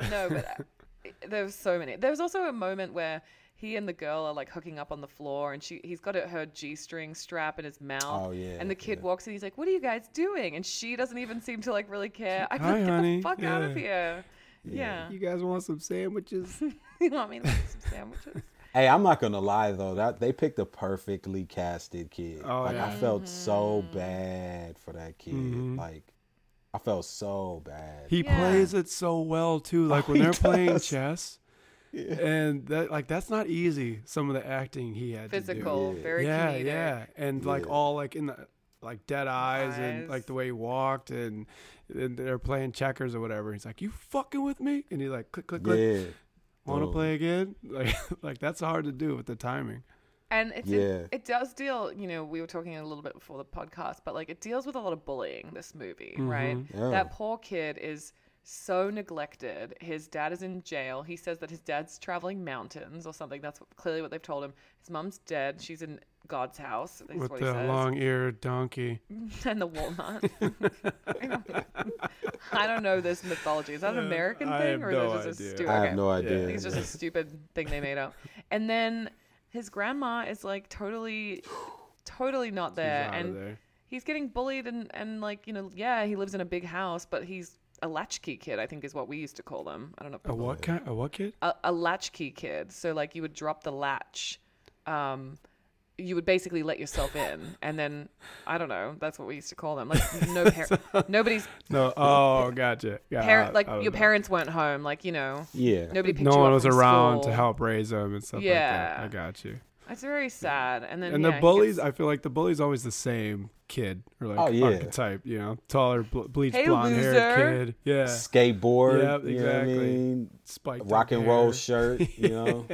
Yeah. No, but uh, there was so many. There was also a moment where he and the girl are like hooking up on the floor, and she he's got her g-string strap in his mouth. Oh, yeah, And the kid yeah. walks in, he's like, "What are you guys doing?" And she doesn't even seem to like really care. I'm Hi, like, "Get honey." the fuck out of here!" Yeah. You guys want some sandwiches? you want me to make some sandwiches? Hey, I'm not gonna lie though, that they picked a perfectly casted kid. Oh, like yeah. I felt so Mm-hmm. bad for that kid. Mhm. Like I felt so bad. He Yeah. plays it so well too. Like Oh, when they're playing chess, Yeah. and that like that's not easy. Some of the acting he had Physical, to do. very yeah, comedic. yeah, and like all like in the like dead eyes, and like the way he walked, and, and they're playing checkers or whatever. He's like, "You fucking with me?" And he like click click click. Yeah. Want to Boom. play again? Like like that's hard to do with the timing. And it's Yeah. it, it does deal, you know, we were talking a little bit before the podcast, but like it deals with a lot of bullying, this movie, right? Mhm. Yeah. That poor kid is so neglected. His dad is in jail. He says that his dad's traveling mountains or something. That's what, clearly what they've told him. His mom's dead. She's in God's house. That's with what the says. long-eared donkey. and the walnut. I don't know this mythology. Is that an Uh, American I thing have or no is this idea. a stu- I have okay. no Yeah. idea. I think it's just a stupid thing they made up. And then his grandma is like totally, totally not He's there, out of and there. he's getting bullied and and like you know yeah he lives in a big house, but he's a latchkey kid. I think is what we used to call them. I don't know. A what kind? A what kid? A, a latchkey kid. So like you would drop the latch. Um, you would basically let yourself in, and then I don't know. That's what we used to call them. Like no, par- nobody's No. Oh, gotcha. Yeah. parent. I- Like your know. parents weren't home. Like you know, Yeah. nobody picked no you one up was from around to help raise them and stuff Yeah. like that. I got you. It's very sad. And then And yeah, the bullies, gets- I feel like the bully's always the same kid or like Oh, yeah. archetype, you know, taller, bl- bleached Hey, blonde loser. haired kid. Yeah, Skateboard. Yep, You know what I exactly. mean? spiked Rock up and roll hair. shirt, you know?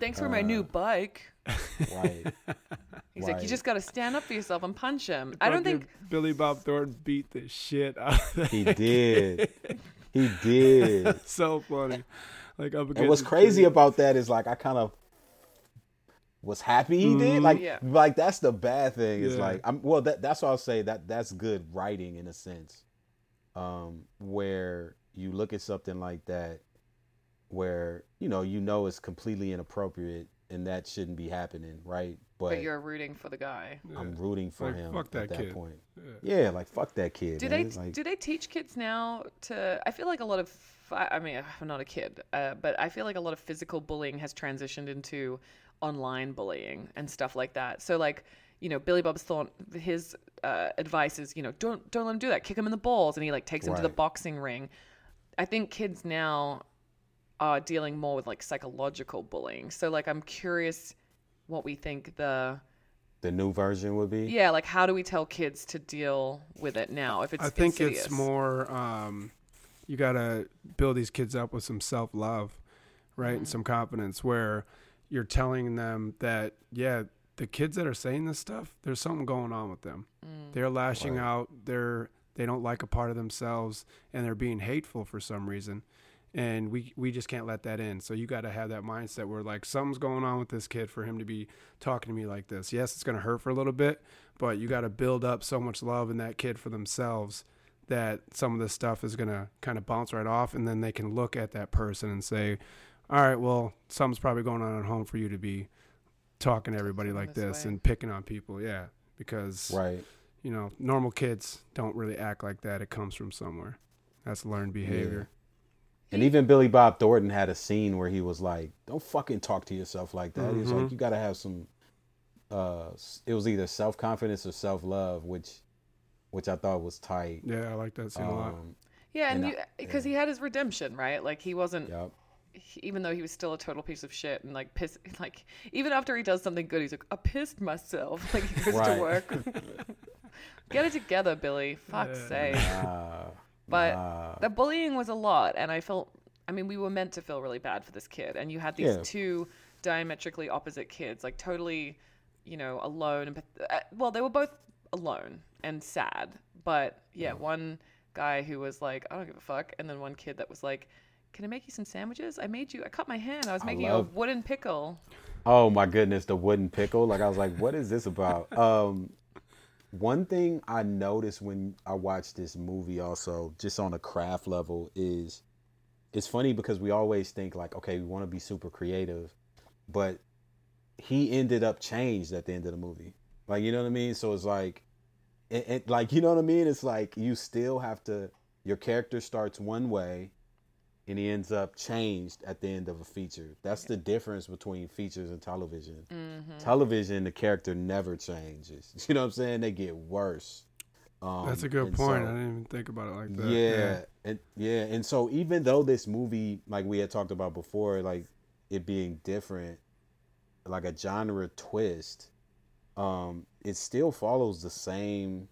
Thanks for my new uh, bike. right. He's like, you just got to stand up for yourself and punch him. I don't think. Billy Bob Thornton beat the shit out of that. He did. He did. so funny. Like up against And what's crazy tree. about that is like I kind of was happy he did. Mhm. Like, Yeah. like that's the bad thing. Is Yeah. like I'm well. That that's why I'll say that that's good writing in a sense, um, where you look at something like that, where you know you know it's completely inappropriate and that shouldn't be happening, right? But, But you're rooting for the guy. I'm rooting for Like, him fuck that at that kid. point. Yeah. Yeah, like fuck that kid. Do man. they Like, do they teach kids now to? I feel like a lot of. I I mean, I'm not a kid, uh, but I feel like a lot of physical bullying has transitioned into online bullying and stuff like that. So like, you know, Billy Bob's thought his uh, advice is, you know, don't don't let him do that. Kick him in the balls, and he like takes him to the boxing ring. I think kids now are dealing more with like psychological bullying. So like, I'm curious what we think the the new version would be. yeah, like how do we tell kids to deal with it now if it's I think insidious? it's more um, you gotta build these kids up with some self love, right, Mm-hmm. and some confidence where you're telling them that yeah, the kids that are saying this stuff, there's something going on with them. Mm. They're lashing Right. out. They're they don't like a part of themselves, and they're being hateful for some reason. And we we just can't let that in. So you got to have that mindset where like something's going on with this kid for him to be talking to me like this. Yes, it's gonna hurt for a little bit, but you got to build up so much love in that kid for themselves that some of this stuff is gonna kind of bounce right off, and then they can look at that person and say, "All right, well, something's probably going on at home for you to be talking to everybody like this this and picking on people." Yeah, because Right. you know, normal kids don't really act like that. It comes from somewhere. That's learned behavior. And even Billy Bob Thornton had a scene where he was like, "Don't fucking talk to yourself like that." He's like, Mhm. "You got to have some." Uh, it was either self confidence or self love, which, which I thought was tight. Yeah, I like that scene a lot. Um, Yeah, and And you because he had his redemption, right? Like he wasn't, yep. He, even though he was still a total piece of shit and like piss, like even after he does something good, he's like, I pissed myself. Like he goes Right. to work. Get it together, Billy. Fuck's Yeah. sake. Nah, But nah. the bullying was a lot, and I felt. I mean, we were meant to feel really bad for this kid, and you had these Yeah. two diametrically opposite kids, like totally you know, alone and path- uh, well, they were both alone and sad. But yeah, one guy who was like, I don't give a fuck, and then one kid that was like, Can I make you some sandwiches? I made you. I cut my hand. I was I making love- a wooden pickle. Oh my goodness, the wooden pickle. Like I was like, what is this about? Um one thing I noticed when I watched this movie also, just on a craft level, is it's funny because we always think like, okay, we want to be super creative, but he ended up changed at the end of the movie. Like, you know what I mean? So it's like it, it like you know what I mean? It's like you still have to your character starts one way and he ends up changed at the end of a feature. That's the difference between features and television. Mm-hmm. Television, the character never changes. You know what I'm saying? They get worse. Um, That's a good point. so- I didn't even think about it like that. yeah, and yeah, and so even though this movie, like we had talked about before, like it being different, like a genre twist, um, it still follows the same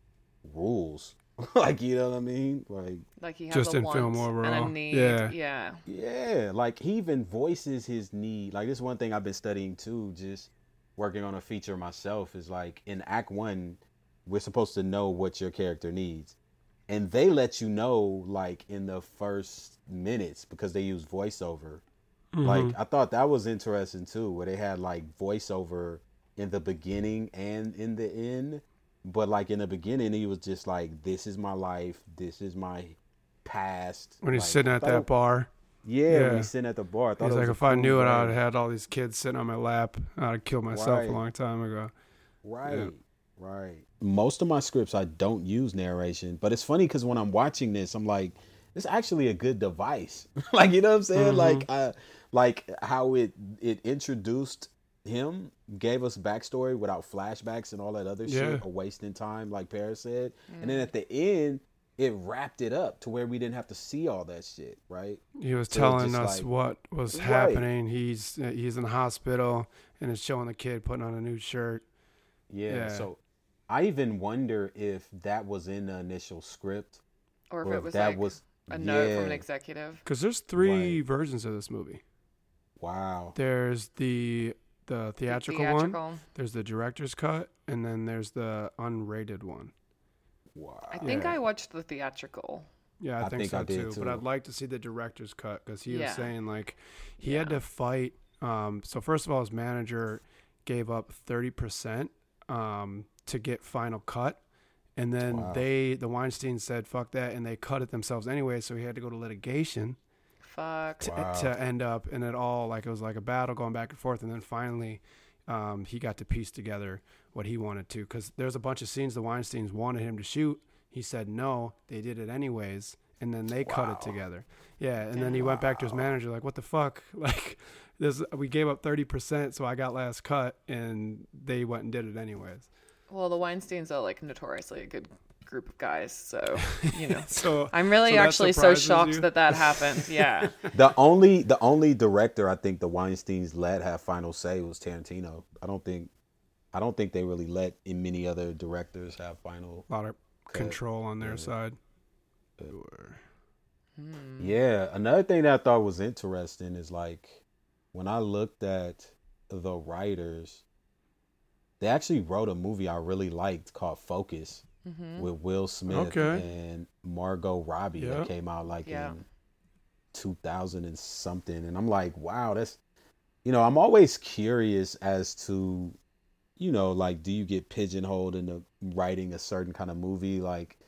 rules. like you know what I mean? Like Like he has Just a in want film and a overall. need. Yeah. yeah. Yeah, like he even voices his need. Like this one thing I've been studying too, just working on a feature myself is like in act 1 we're supposed to know what your character needs. And they let you know like in the first minutes because they use voiceover. Mm-hmm. Like I thought that was interesting too where they had like voiceover in the beginning and in the end. But like in the beginning he was just like this is my life, this is my past. When he's Like, sitting at that it- bar, yeah, Yeah. when he's sitting at the bar. I thought he's like, if I knew it. I'd have had all these kids sitting on my lap. I'd have killed myself Right. a long time ago. Right, right. Most of my scripts, I don't use narration, but it's funny because when I'm watching this, I'm like, it's actually a good device. like, you know what I'm saying? Mhm. Like, uh, like how it it introduced him, gave us backstory without flashbacks and all that other Yeah. shit, or wasting time, like Paris said. And then mm. at the end, it wrapped it up to where we didn't have to see all that shit, right? He was So telling just us like- what was Right. happening. He's uh, he's in the hospital and it's showing the kid putting on a new shirt. Yeah. Yeah. So I even wonder if that was in the initial script Or if or it was that like was a note from an executive. Because there's three Right. versions of this movie. Wow. There's the the theatrical, one. Theatrical. There's the director's cut, and then there's the unrated one. Wow. I think Yeah. I watched the theatrical. Yeah, I, I think, think so I did too, But. I'd like to see the director's cut because he was saying like he had to fight. Um, so first of all, his manager gave up thirty percent um, to get final cut, and then Wow. they the Weinstein said fuck that, and they cut it themselves anyway. So he had to go to litigation Fuck. to, Wow. to end up, and it all like it was like a battle going back and forth, and then finally. Um, he got to piece together what he wanted to because there's a bunch of scenes the Weinsteins wanted him to shoot. He said no. They did it anyways, and then they cut it together. Yeah, and then he went back to his manager like, "What the fuck? Like, this we gave up thirty percent, so I got last cut, and they went and did it anyways." Well, the Weinsteins are like notoriously a good group of guys, so you know. So I'm really So actually so shocked you? that that happened. Yeah. The only the only director I think the Weinsteins let have final say was Tarantino. I don't think I don't think they really let in many other directors have final. a lot of cut. control on their Yeah. side. Hmm. Yeah, another thing that I thought was interesting is like when I looked at the writers, they actually wrote a movie I really liked called Focus hmm with Will Smith Okay. and Margot Robbie Yeah. that came out like Yeah. in 2000 and something and I'm like wow that's you know I'm always curious as to you know like do you get pigeonholed into writing a certain kind of movie like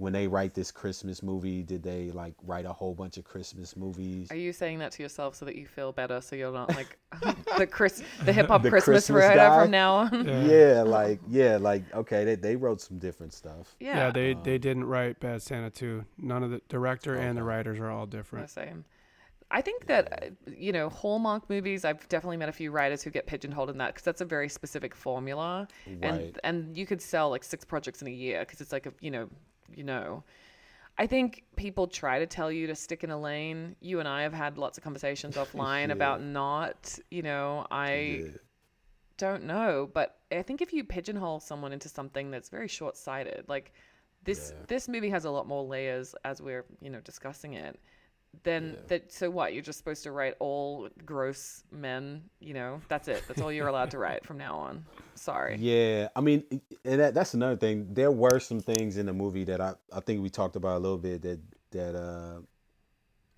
when they write this Christmas movie did they like write a whole bunch of Christmas movies Are you saying that to yourself so that you feel better, so you're not like the Chris, the hip hop Christmas, Christmas writer guy? from now on? Yeah. yeah like yeah like okay they, they wrote some different stuff Yeah, Yeah, they Um, they didn't write Bad Santa too. None of the director and the writers are all the different. same. I think that uh, you know Hallmark movies. I've definitely met a few writers who get pigeonholed in that because that's a very specific formula, Right. and and you could sell like six projects in a year because it's like a you know you know. I think people try to tell you to stick in a lane. You and I have had lots of conversations offline Yeah. about not, you know, I Yeah. don't know, but I think if you pigeonhole someone into something that's very short-sighted, like this Yeah. this movie has a lot more layers as we're, you know, discussing it. Then that so what? You're just supposed to write all gross men. You know, that's it. That's all you're allowed to write from now on. Sorry. Yeah, I mean, and that, that's another thing. There were some things in the movie that I, I think we talked about a little bit that that uh,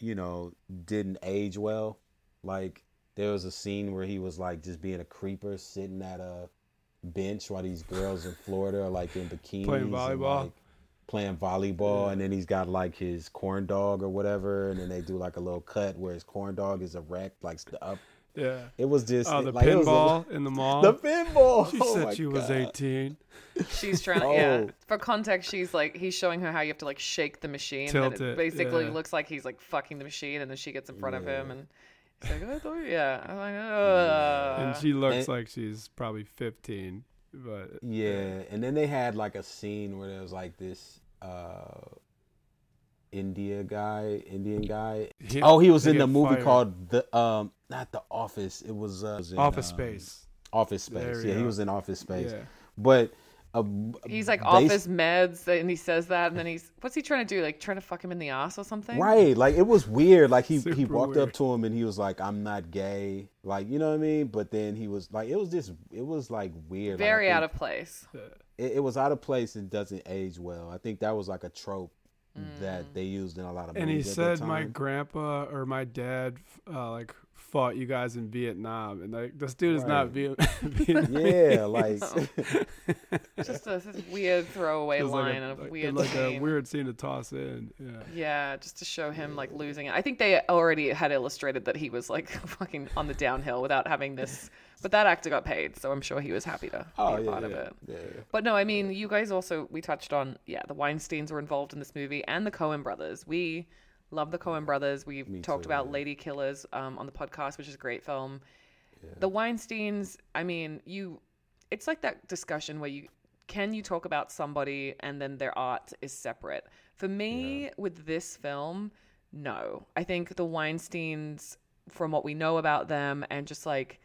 you know, didn't age well. Like there was a scene where he was like just being a creeper, sitting at a bench while these girls in Florida are like in bikinis Playing and, volleyball. like, playing volleyball, Yeah. and then he's got like his corn dog or whatever, and then they do like a little cut where his corn dog is erect, like st- up. Yeah. It was just Oh, the like, it a- pinball in the mall. the pinball. she Oh said my she was 18. She's trying. Yeah. Oh. For context, she's like he's showing her how you have to like shake the machine. Tilt and it, it, basically yeah. looks like he's like fucking the machine, and then she gets in front of him and. He's like, "Oh, yeah. I'm like, Ugh. and she looks and- like she's probably 15. But Yeah, and then they had like a scene where there was like this uh India guy, Indian guy. He- oh, he was in the movie fired. called the um not the Office. It was, uh, it was in, Office um, Space. Office Space. Yeah, he was in Office Space. Yeah. But uh, He's like bas- office meds, and he says that, and then he's what's he trying to do? Like trying to fuck him in the ass or something? Right, like it was weird. Like he he walked weird. up to him and he was like, "I'm not gay," like you know what I mean. But then he was like, it was just, it was like weird. Like, Very out think- of place. it, it was out of place and doesn't age well. I think that was like a trope Mm. that they used in a lot of And he movies at that said, "My grandpa or my dad, uh, like, fought you guys in Vietnam, and like this dude is not Right. Viet- Vietnamese. Yeah, like Just a, this weird throwaway It's like line a, and a like, weird like scene. a weird scene to toss in. Yeah. Yeah, just to show him like losing it. I think they already had illustrated that he was like fucking on the downhill without having this. But that actor got paid, so I'm sure he was happy to oh be a yeah, part yeah, of it. yeah. But no, I mean, you guys also we touched on yeah, the Weinstein's were involved in this movie and the Coen brothers. We love the Coen brothers. We've Me talked too, about yeah. Lady Killers um, on the podcast, which is a great film. The Weinstein's, I mean, you it's like that discussion where you can you talk about somebody and then their art is separate. For me, with this film, no. I think the Weinsteins, from what we know about them and just like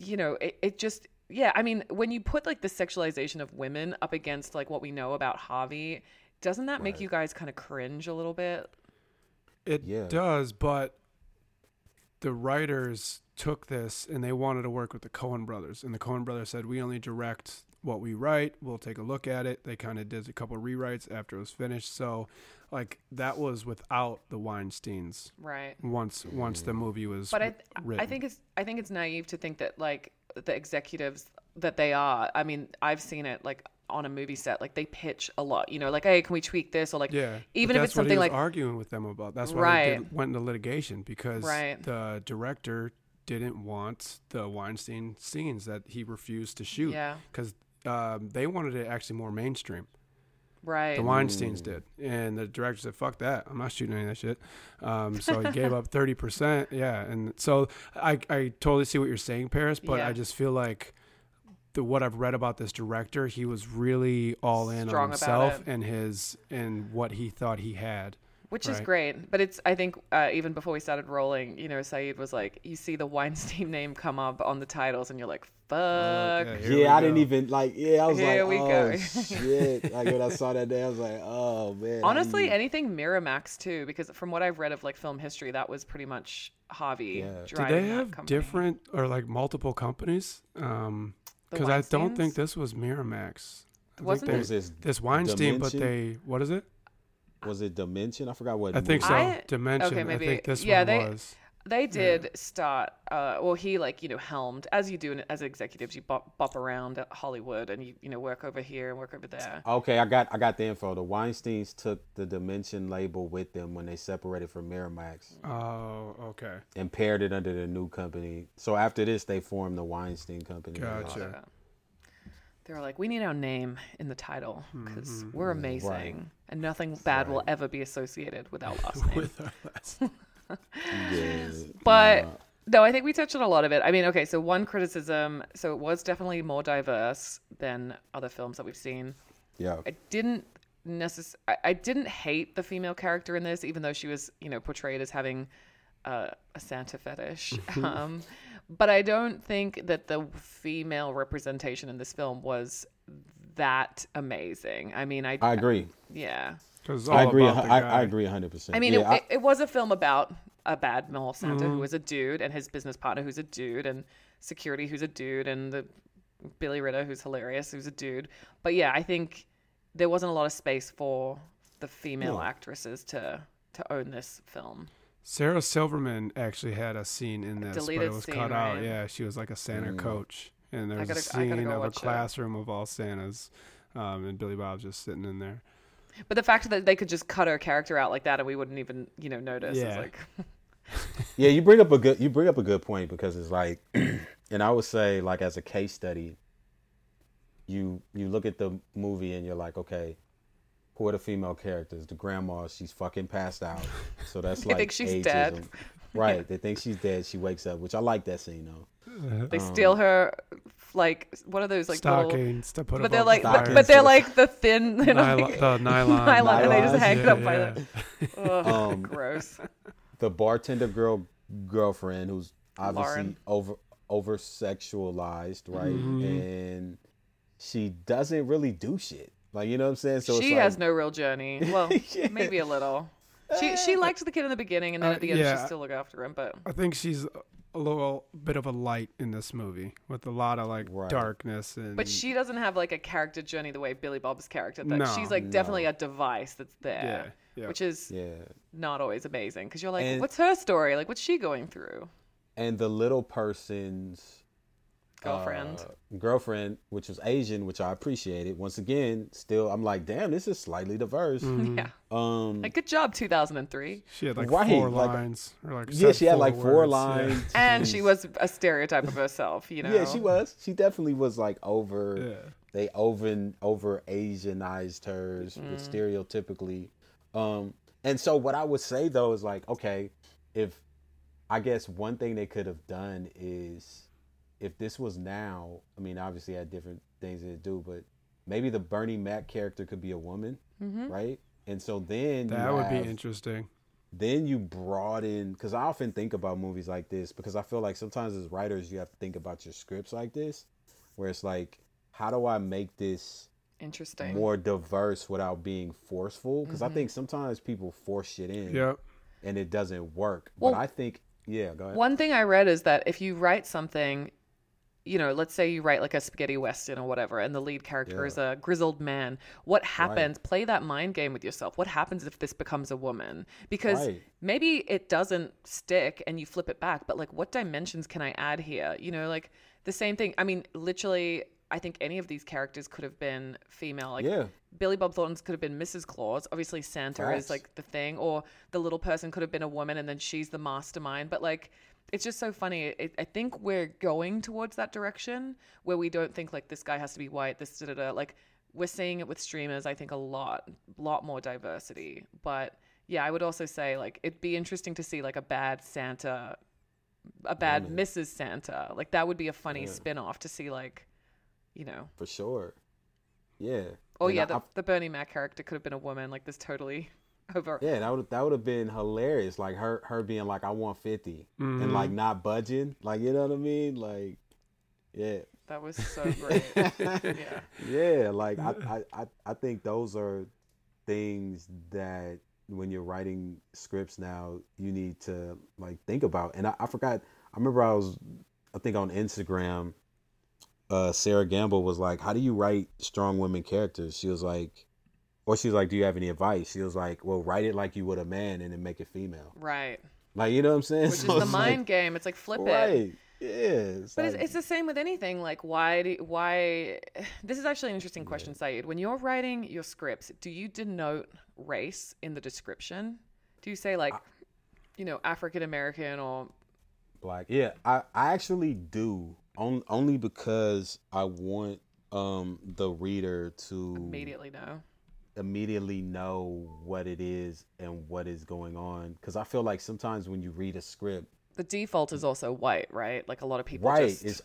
you know, it, it just yeah, I mean, when you put like the sexualization of women up against like what we know about Harvey, doesn't that make Right. you guys kind of cringe a little bit? It Yeah. does, but the writers took this and they wanted to work with the Coen brothers, and the Coen brothers said, "We only direct what we write. We'll take a look at it." They kind of did a couple rewrites after it was finished, so like that was without the Weinstein's. Right. Once once the movie was But I, I written. think it's I think it's naive to think that like the executives that they are. I mean, I've seen it like on a movie set. Like they pitch a lot. You know, like hey, can we tweak this or like Yeah, even if it's something like arguing with them about. That's why they did, went into litigation because Right. the director didn't want the Weinstein scenes that he refused to shoot yeah, because um, they wanted it actually more mainstream. right. The Weinstein's did, and the director said, "Fuck that! I'm not shooting any of that shit." Um, so he gave up thirty percent. Yeah, and so I I totally see what you're saying, Paris, but Yeah. I just feel like the what I've read about this director, he was really all in Strong on himself and his and what he thought he had. which is great. But it's I think uh, even before we started rolling, you know, Saeed was like, you see the Weinstein name come up on the titles, and you're like, fuck. Okay, here we yeah, I didn't even like. Yeah, I was Here like, we oh go." shit! Like when I saw that day, I was like, oh man. Honestly, I- anything Miramax too, because from what I've read of like film history, that was pretty much Harvey Yeah. Did Did they have different or like multiple companies? Um, The because I don't think this was Miramax. I think Wasn't they- What was this this Weinstein, but they what is it? was it Dimension? I forgot what. I think movie- so. I- Dimension. okay, maybe- I think this yeah, one they- was. They did start. Uh, well, he like you know helmed as you do in- as executives. You bop, bop around at Hollywood and you you know work over here and work over there. Okay, I got I got the info. The Weinstein's took the Dimension label with them when they separated from Miramax Oh, okay. and paired it under the new company. So after this, they formed the Weinstein Company. Gotcha. They were like, we need our name in the title because Mm-hmm. we're amazing and nothing bad will ever be associated with our last name. With our last. Yeah, But nah. no, I think we touched on a lot of it. I mean, okay, so one criticism, so it was definitely more diverse than other films that we've seen. yeah, I didn't necess- I, I didn't hate the female character in this, even though she was, you know, portrayed as having uh, a Santa fetish. um, but I don't think that the female representation in this film was that amazing. I mean, I, I agree. yeah, Because I agree. About the I, guy. I agree 100. percent I mean, yeah, it, it, it was a film about a bad mall Santa Mm-hmm. who was a dude, and his business partner who's a dude, and security who's a dude, and the Billy Ritter who's hilarious who's a dude. But yeah, I think there wasn't a lot of space for the female No. actresses to to own this film. Sarah Silverman actually had a scene in this, but it was scene, cut out. right? Yeah, she was like a Santa Mm. coach, and there was a gotta- I gotta scene go of a watch it. classroom of all Santas, um, and Billy Bob just sitting in there. But the fact that they could just cut her character out like that and we wouldn't even, you know, notice is Yeah. like Yeah, you bring up a good you bring up a good point because it's like, and I would say like as a case study, you you look at the movie and you're like, okay, who are the female characters? The grandma, she's fucking passed out, so that's They like think she's ageism. dead. Right, they think she's dead. She wakes up, which I like that scene though. They steal her like what are those like little Stockings to put but they're like the but, but they're like the thin you know, Nylon, like, the nylon, nylon, and they just hang it yeah, up by the Ugh, Um, gross. The bartender girl girlfriend who's obviously Lauren. over over sexualized, right? Mhm. And she doesn't really do shit. Like you know what I'm saying? So she it's has like, no real journey. Well, Yeah. maybe a little. She she liked the kid in the beginning, and then Uh, at the end yeah. she still look after him. But I think she's a little bit of a light in this movie with a lot of like Right. darkness and. but she doesn't have like a character journey the way Billy Bob's character. does No, she's like no. definitely a device that's yeah, there, yeah. which is yeah. not always amazing because you're like, And- what's her story? Like, what's she going through? And the little person's Girlfriend. uh, girlfriend, which was Asian, which I appreciated. Once again, still I'm like, damn, this is slightly diverse. Mhm. Yeah, Um, like good job, 2003. She had like Right, four like- lines. Or like yeah, she had like four words, yeah. lines, And she was a stereotype of herself, you know. Yeah, she was. She definitely was like over. Yeah. They over over Asianized hers with stereotypically. Um, and so what I would say though is like, okay, if I guess one thing they could have done is if this was now, I mean, obviously it had different things to do, but maybe the Bernie Mac character could be a woman, Mhm. right? And so then you That would have- be interesting. then you broaden because I often think about movies like this because I feel like sometimes as writers you have to think about your scripts like this, where it's like, how do I make this Interesting. more diverse without being forceful? Because Mm-hmm. I think sometimes people force shit in Yep. and it doesn't work. Well, but I think, yeah, go ahead. One thing I read is that if you write something, you know, let's say you write like a spaghetti western or whatever, and the lead character Yeah. is a grizzled man, what happens? Play that mind game with yourself. What happens if this becomes a woman? Because Right. maybe it doesn't stick and you flip it back, but like, what dimensions can I add here? You know, like the same thing. I mean, literally. I think any of these characters could have been female. Like Yeah. Billy Bob Thornton's could have been Mrs. Claus. Obviously, Santa Facts. is like the thing, or the little person could have been a woman, and then she's the mastermind. But like, it's just so funny. It, I think we're going towards that direction where we don't think like this guy has to be white. This da da da. Like, we're seeing it with streamers. I think a lot, A lot more diversity. But yeah, I would also say like it'd be interesting to see like a bad Santa, a bad Woman. Mrs. Santa. Like that would be a funny Yeah. spin off to see like, you know. For sure. Yeah. Oh And yeah, I- the, I- the Bernie Mac character could have been a woman. Like this totally over. yeah, that would that would have been hilarious. Like her her being like, I want 50 and Mhm. like not budging. Like you know what I mean? Like, yeah. That was so great. yeah. yeah like I, I, I, I think those are things that when you're writing scripts now you need to like think about and i, I forgot i remember i was i think on instagram uh sarah gamble was like how do you write strong women characters she was like or she was like do you have any advice she was like well write it like you would a man and then make it female Right. like you know what i'm saying Which is the mind like, game. It's like flip it. right yeah it's But it's, like- it's the same with anything. Like, why do why? This is actually an interesting question, Saeed. When you're writing your scripts, do you denote race in the description? Do you say like, you know, African American or Black. Yeah, I, I actually do. On, only because I want um the reader to immediately no? Immediately know what it is and what is going on. Because I feel like sometimes when you read a script, The default is also white, right? Like a lot of people right, just it's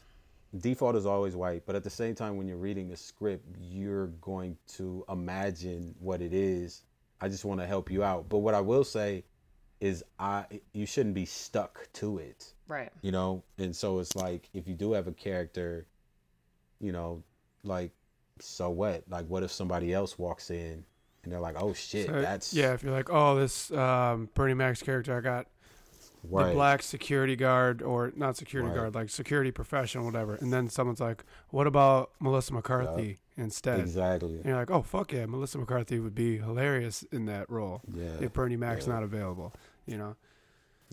default is always white, but at the same time when you're reading a script, you're going to imagine what it is. I just want to help you out. But what I will say is I you shouldn't be stuck to it. right. you know and so it's like if you do have a character you know like so what like what if somebody else walks in and they're like, "Oh shit, So, that's yeah. If you're like, oh, this um, Bernie Mac's character, I got right, the black security guard or not security Right. guard, like security professional, whatever. And then someone's like, what about Melissa McCarthy instead? exactly, And you're like, oh fuck yeah, Melissa McCarthy would be hilarious in that role yeah, if Bernie Mac's Yeah. not available. You know,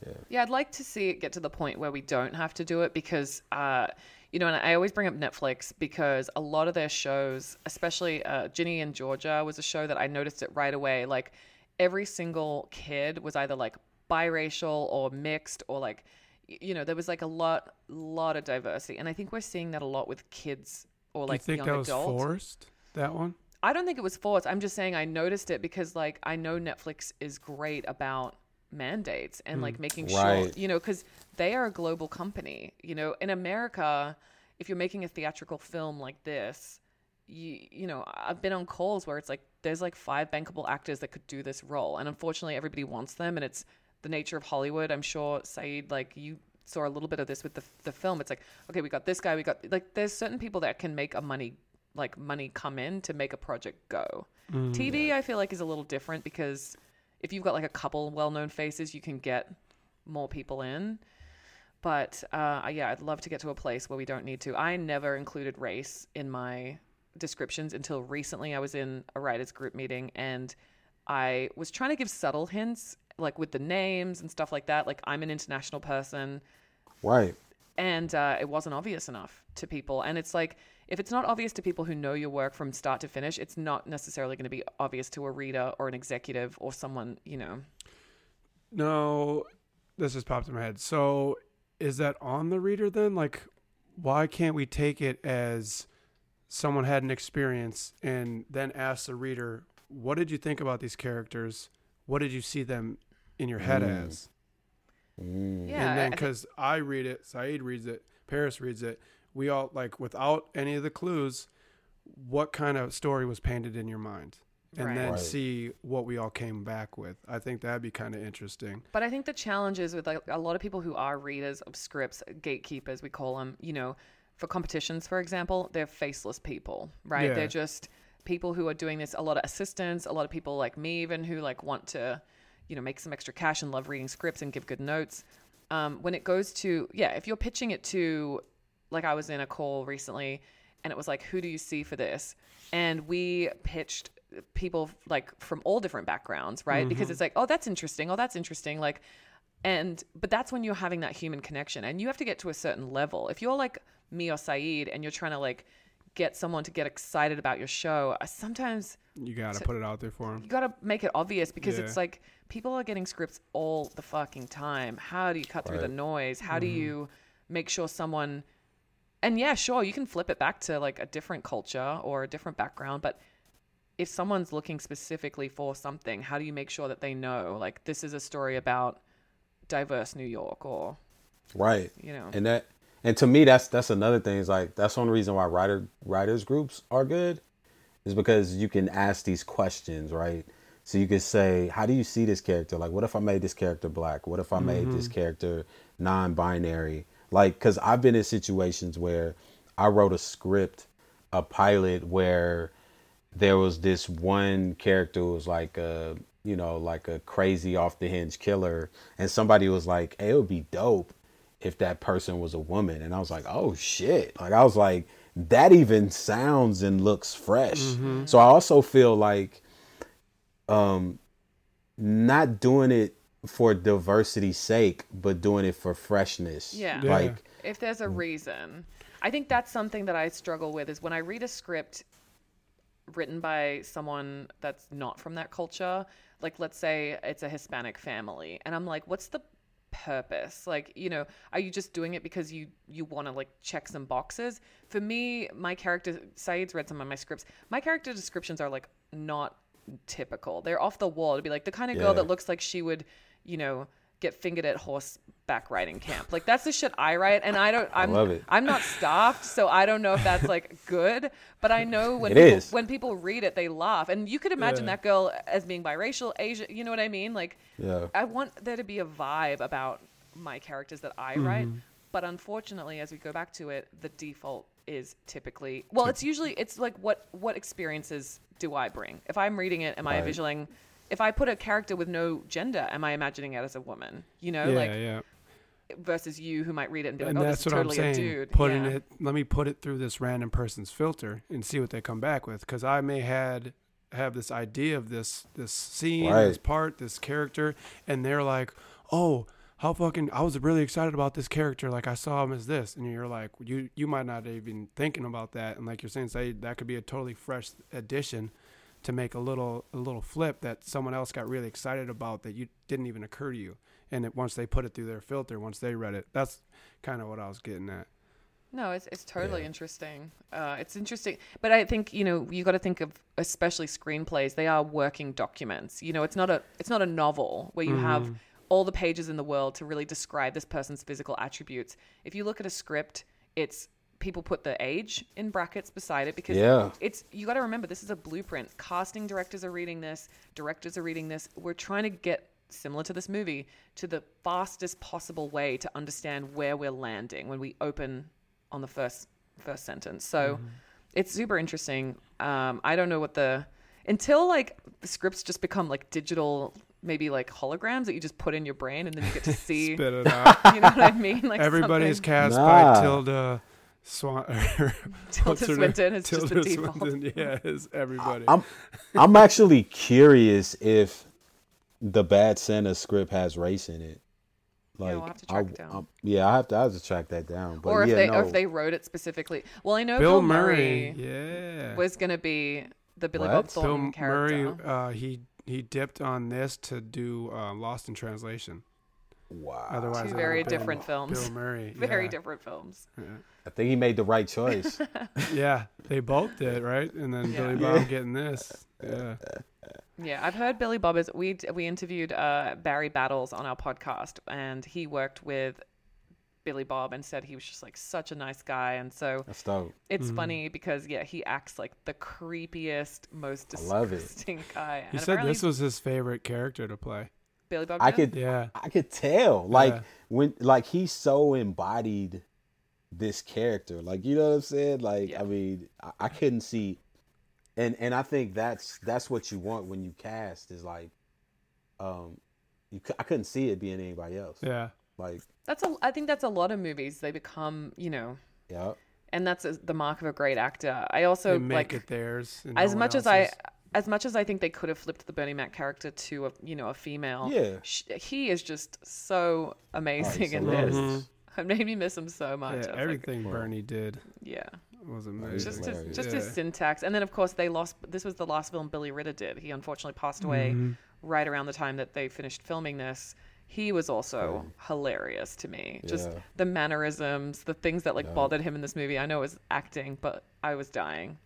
yeah, Yeah, I'd like to see it get to the point where we don't have to do it because, uh, you know, and I always bring up Netflix because a lot of their shows, especially uh, Ginny and Georgia, was a show that I noticed it right away. Like every single kid was either like biracial or mixed or like, you know, there was like a lot, lot of diversity, and I think we're seeing that a lot with kids or like Do you think young that was forced? That one? I don't think it was forced. I'm just saying I noticed it because like I know Netflix is great about mandates and mm, like making sure you know because they are a global company. You know, in America, if you're making a theatrical film like this, you you know I've been on calls where it's like there's like five bankable actors that could do this role, and unfortunately everybody wants them, and it's the nature of Hollywood. I'm sure Saeed, like you saw a little bit of this with the the film. It's like okay, we got this guy, we got like there's certain people that can make a money like money come in to make a project go. Mm. TV, I feel like, is a little different because if you've got like a couple well-known faces, you can get more people in. But uh, yeah, I'd love to get to a place where we don't need to. I never included race in my descriptions until recently. I was in a writers group meeting and I was trying to give subtle hints, like with the names and stuff like that. Like I'm an international person right, and uh, it wasn't obvious enough to people. And it's like, if it's not obvious to people who know your work from start to finish, it's not necessarily going to be obvious to a reader or an executive or someone, you know. No, this just popped in my head. So is that on the reader then? Like, why can't we take it as someone had an experience and then ask the reader, what did you think about these characters? What did you see them in your head Mm. as? Mm. Yeah. and I- then I think- because I read it, Saeed reads it, Paris reads it, we all like without any of the clues, what kind of story was painted in your mind, and Right. then Right. see what we all came back with. I think that'd be kind of interesting. But I think the challenge is with like a lot of people who are readers of scripts, gatekeepers, we call them, you know, for competitions, for example, they're faceless people, right? Yeah. They're just people who are doing this, a lot of assistants, a lot of people like me, even who like want to, you know, make some extra cash and love reading scripts and give good notes. Um, when it goes to, yeah, if you're pitching it to, like I was in a call recently and it was like, who do you see for this? And we pitched people like from all different backgrounds, right? Because it's like, oh, that's interesting. Oh, that's interesting. Like, and but that's when you're having that human connection, and you have to get to a certain level. If you're like me or Saeed, and you're trying to like get someone to get excited about your show, sometimes You got to So- put it out there for them. you got to make it obvious because Yeah. it's like people are getting scripts all the fucking time. How do you cut through the noise? How Mm-hmm. do you make sure someone and yeah, sure, you can flip it back to like a different culture or a different background, but if someone's looking specifically for something, how do you make sure that they know like this is a story about diverse New York or right. you know. and that and to me that's that's another thing is like that's one reason why writer writers groups are good is because you can ask these questions right? So you could say how do you see this character? Like what if i made this character black? What if i made this mm-hmm. character non-binary like because i've been in situations where i wrote a script a pilot where there was this one character who was like a you know like a crazy off the hinge killer and somebody was like hey, it would be dope if that person was a woman. And i was like oh shit. Like i was like that even sounds and looks fresh. So i also feel like um not doing it for diversity's sake but doing it for freshness. Yeah. Yeah. like if there's a mm. reason. I think that's something that i struggle with is when i read a script written by someone that's not from that culture like let's say it's a hispanic family and i'm like what's the purpose? Like you know are you just doing it because you you want to like check some boxes? For me my character saeed's read some of my scripts. My character descriptions are like not typical. They're off the wall to be like the kind of girl that looks like she would you know get fingered at horseback riding camp like that's the shit i write and i don't i'm love it. i'm not stopped, so i don't know if that's like good but i know when It people, is. when people read it they laugh and you could imagine Yeah. that girl as being biracial asian you know what i mean like yeah I want there to be a vibe about my characters that I Mm-hmm. write, But unfortunately, as we go back to it, the default is typically well, it's usually it's like what what experiences do I bring? If I'm reading it, am I Right. Visualizing? If I put a character with no gender, am I imagining it as a woman? You know, yeah, like yeah. versus you who might read it and be like, and "Oh, that's this is what totally I'm a saying. dude." Putting Yeah. it, let me put it through this random person's filter and see what they come back with. Because I may had have this idea of this this scene, this part, this character, and they're like, "Oh, how fucking! I was really excited about this character. Like I saw him as this," and you're like, you you might not even thinking about that, and like you're saying, say that could be a totally fresh addition to make a little a little flip that someone else got really excited about that you didn't even occur to you and it, once they put it through their filter once they read it that's kind of what i was getting at No, it's it's totally Yeah. interesting. Uh, it's interesting, but I think you know you got to think of especially screenplays. They are working documents. You know, it's not a it's not a novel where you have all the pages in the world to really describe this person's physical attributes. If you look at a script, it's people put the age in brackets beside it because Yeah. it's you got to remember this is a blueprint. Casting directors are reading this, directors are reading this. We're trying to get similar to this movie to the fastest possible way to understand where we're landing when we open on the first first sentence. So it's super interesting. Um, I don't know what the until like the scripts just become like digital, maybe like holograms that you just put in your brain and then you get to see. spit it out you know what I mean? Like everybody's something- cast Nah. by tilda swan Tilda what's? Swinton is just the default. Swinton, yeah is everybody I'm I'm actually curious if the Bad Santa script has race in it. Like, we'll have to track I, it down. I'm- yeah, I have to. I have to track that down. But or if yeah, they no. or if they wrote it specifically. Well, I know bill Bill, murray, Murray yeah was gonna be the Billy What? Bob bill Thornton character. Bill Murray uh, he he dipped on this to do uh, lost in translation wow. otherwise Two very would've been different films. bill murray Very yeah. different films. I think he made the right choice. yeah they both did right and then Yeah. billy Yeah. bob getting this yeah Yeah, I've heard Billy Bob is. We we interviewed uh, Barry Battles on our podcast, and he worked with Billy Bob and said he was just like such a nice guy, and so That's dope. it's Mm-hmm. funny because yeah, he acts like the creepiest, most I love it. disgusting guy. he and said this was his favorite character to play Billy Bob. I did? could yeah I could tell. Like Yeah. when like he so embodied this character. Like you know what I'm saying? Like Yeah. I mean, I, I couldn't see and and I think that's that's what you want when you cast is like um you I couldn't see it being anybody else. yeah Like That's a. I think that's a lot of movies. They become, you know, yeah. and that's a, the mark of a great actor. I also they make like it theirs and as no much as I, as much as I think they could have flipped the Bernie Mac character to a, you know, a female. Yeah. sh- he is just so amazing in hilarious. this. It made me miss him so much. Yeah, was like, everything bernie did yeah, was He's amazing just his, hilarious. just Yeah. his syntax, and then of course they lost. This was the last film Billy Ritter did. He unfortunately passed away Mhm. right around the time that they finished filming this. He was also hilarious to me. Just Yeah. the mannerisms, the things that like Yeah. bothered him in this movie. I know it was acting, but I was dying.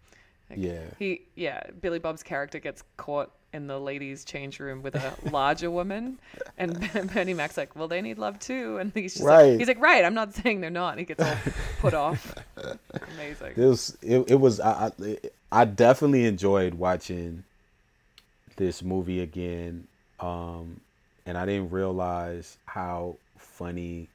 Like, Yeah. He, yeah, Billy Bob's character gets caught in the ladies' change room with a larger woman, and Bernie Mac's like, "Well, they need love too," and he's just Right. like, he's like, "Right, I'm not saying they're not." And he gets all put off. Amazing. It was it, it was I, I I definitely enjoyed watching this movie again. Um and I didn't realize how funny